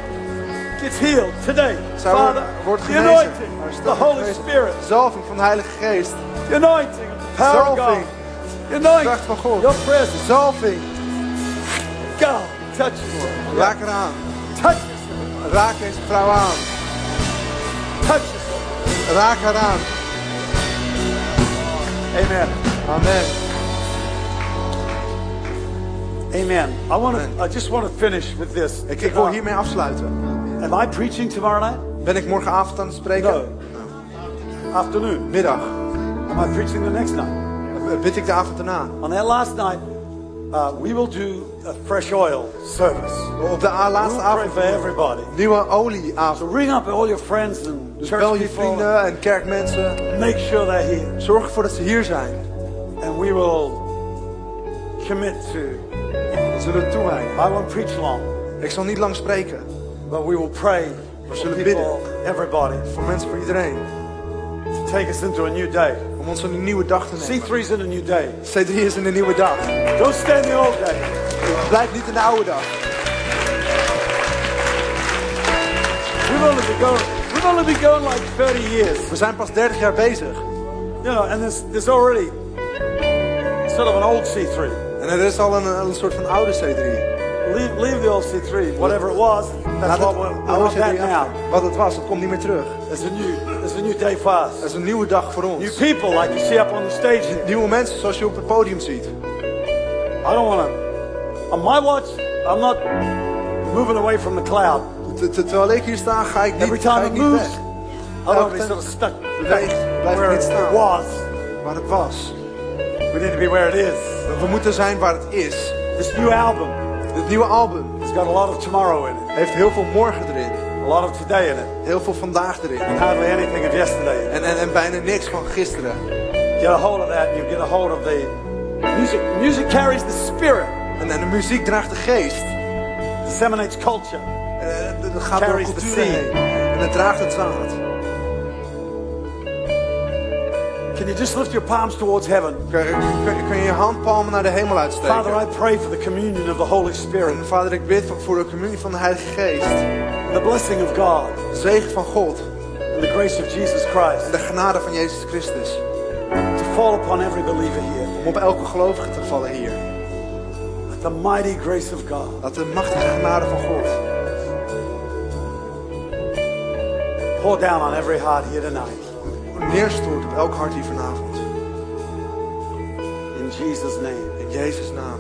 gets healed today. Zij Father, wordt, the genezen. anointing, Haar the stem Holy genezen. Spirit, Zalving van de Heilige Geest. the anointing, the power God, the Kracht van God. your presence. Zalving. God, touch us. Raak eraan. Touch us. Raak deze vrouw aan. Touch. Raak haar aan. Amen. Amen. Amen. I want to. I just want to finish with this. Ik, ik wil hiermee afsluiten. Am I preaching tomorrow night? Ben ik morgenavond aan het spreken? No. Afternoon. Middag. Am I preaching the next night? Eh, Bid ik de avond daarna. On that last night, uh, we will do a fresh oil service. Op de We'll laatste pray avond. for everybody. Nieuwe olieavond. So ring up all your friends and Dus church bel je people. vrienden en kerkmensen. Make sure they're here. Zorg ervoor dat ze hier zijn. And we will commit to. We zullen toewijden. I won't preach long, Ik zal niet lang spreken. but we will pray for zullen people, everybody, Voor mensen, voor iedereen. to take us into a new day. Om ons een nieuwe dag te nemen. C3's in a new day. C3 is in een nieuwe dag. Don't stay in the old day. Blijf niet in de oude dag. We've only been going. We've only been going like 30 years. We zijn pas 30 jaar bezig. You know, and there's there's already sort of an old C3. En er is al een, een soort van oude C3. Leave, leave the old C3, whatever it was. That's what we're, we're oude on that C3 now. Wat het was, het komt niet meer terug. There's a new, there's a new day for us. Het is een nieuwe dag voor New ons. people like you see up on the stage here. Nieuwe mensen zoals je op het podium ziet. I don't want to. On my watch, I'm not moving away from the cloud. Ter- ter- Terwijl ik hier sta, ga ik Every niet, time ga ik it moves, weg. I don't be sort of stuck blijf it was. Waar het was. We need to be where it is. We moeten zijn waar het is. This new album Het nieuwe album has got a lot of tomorrow in it, heeft heel veel morgen erin. a lot of today in it, Heel veel vandaag erin. and hardly anything of yesterday. En, en, en bijna niks van gisteren. Get a hold of that, and you get a hold of the music. Music carries the spirit, En, en de muziek draagt de geest. disseminates culture. En dat gaat door Carries the culturen seed. heen. En het draagt het zaad. Can you just lift your palms towards heaven? Kun, je je handpalmen naar de hemel uitsteken? Father, I pray for the communion of the Holy Spirit, En vader, ik bid voor- de communie van de Heilige Geest. the blessing of God, De zegen van God. and the grace of Jesus En Christ de genade van Jezus Christus. to fall upon every believer here. Om op elke gelovige te vallen hier. Let the mighty grace of God Laat de machtige genade van God pour down on every heart here tonight. Neerstort op elk hart hier vanavond. In Jesus' name. In Jezus' naam.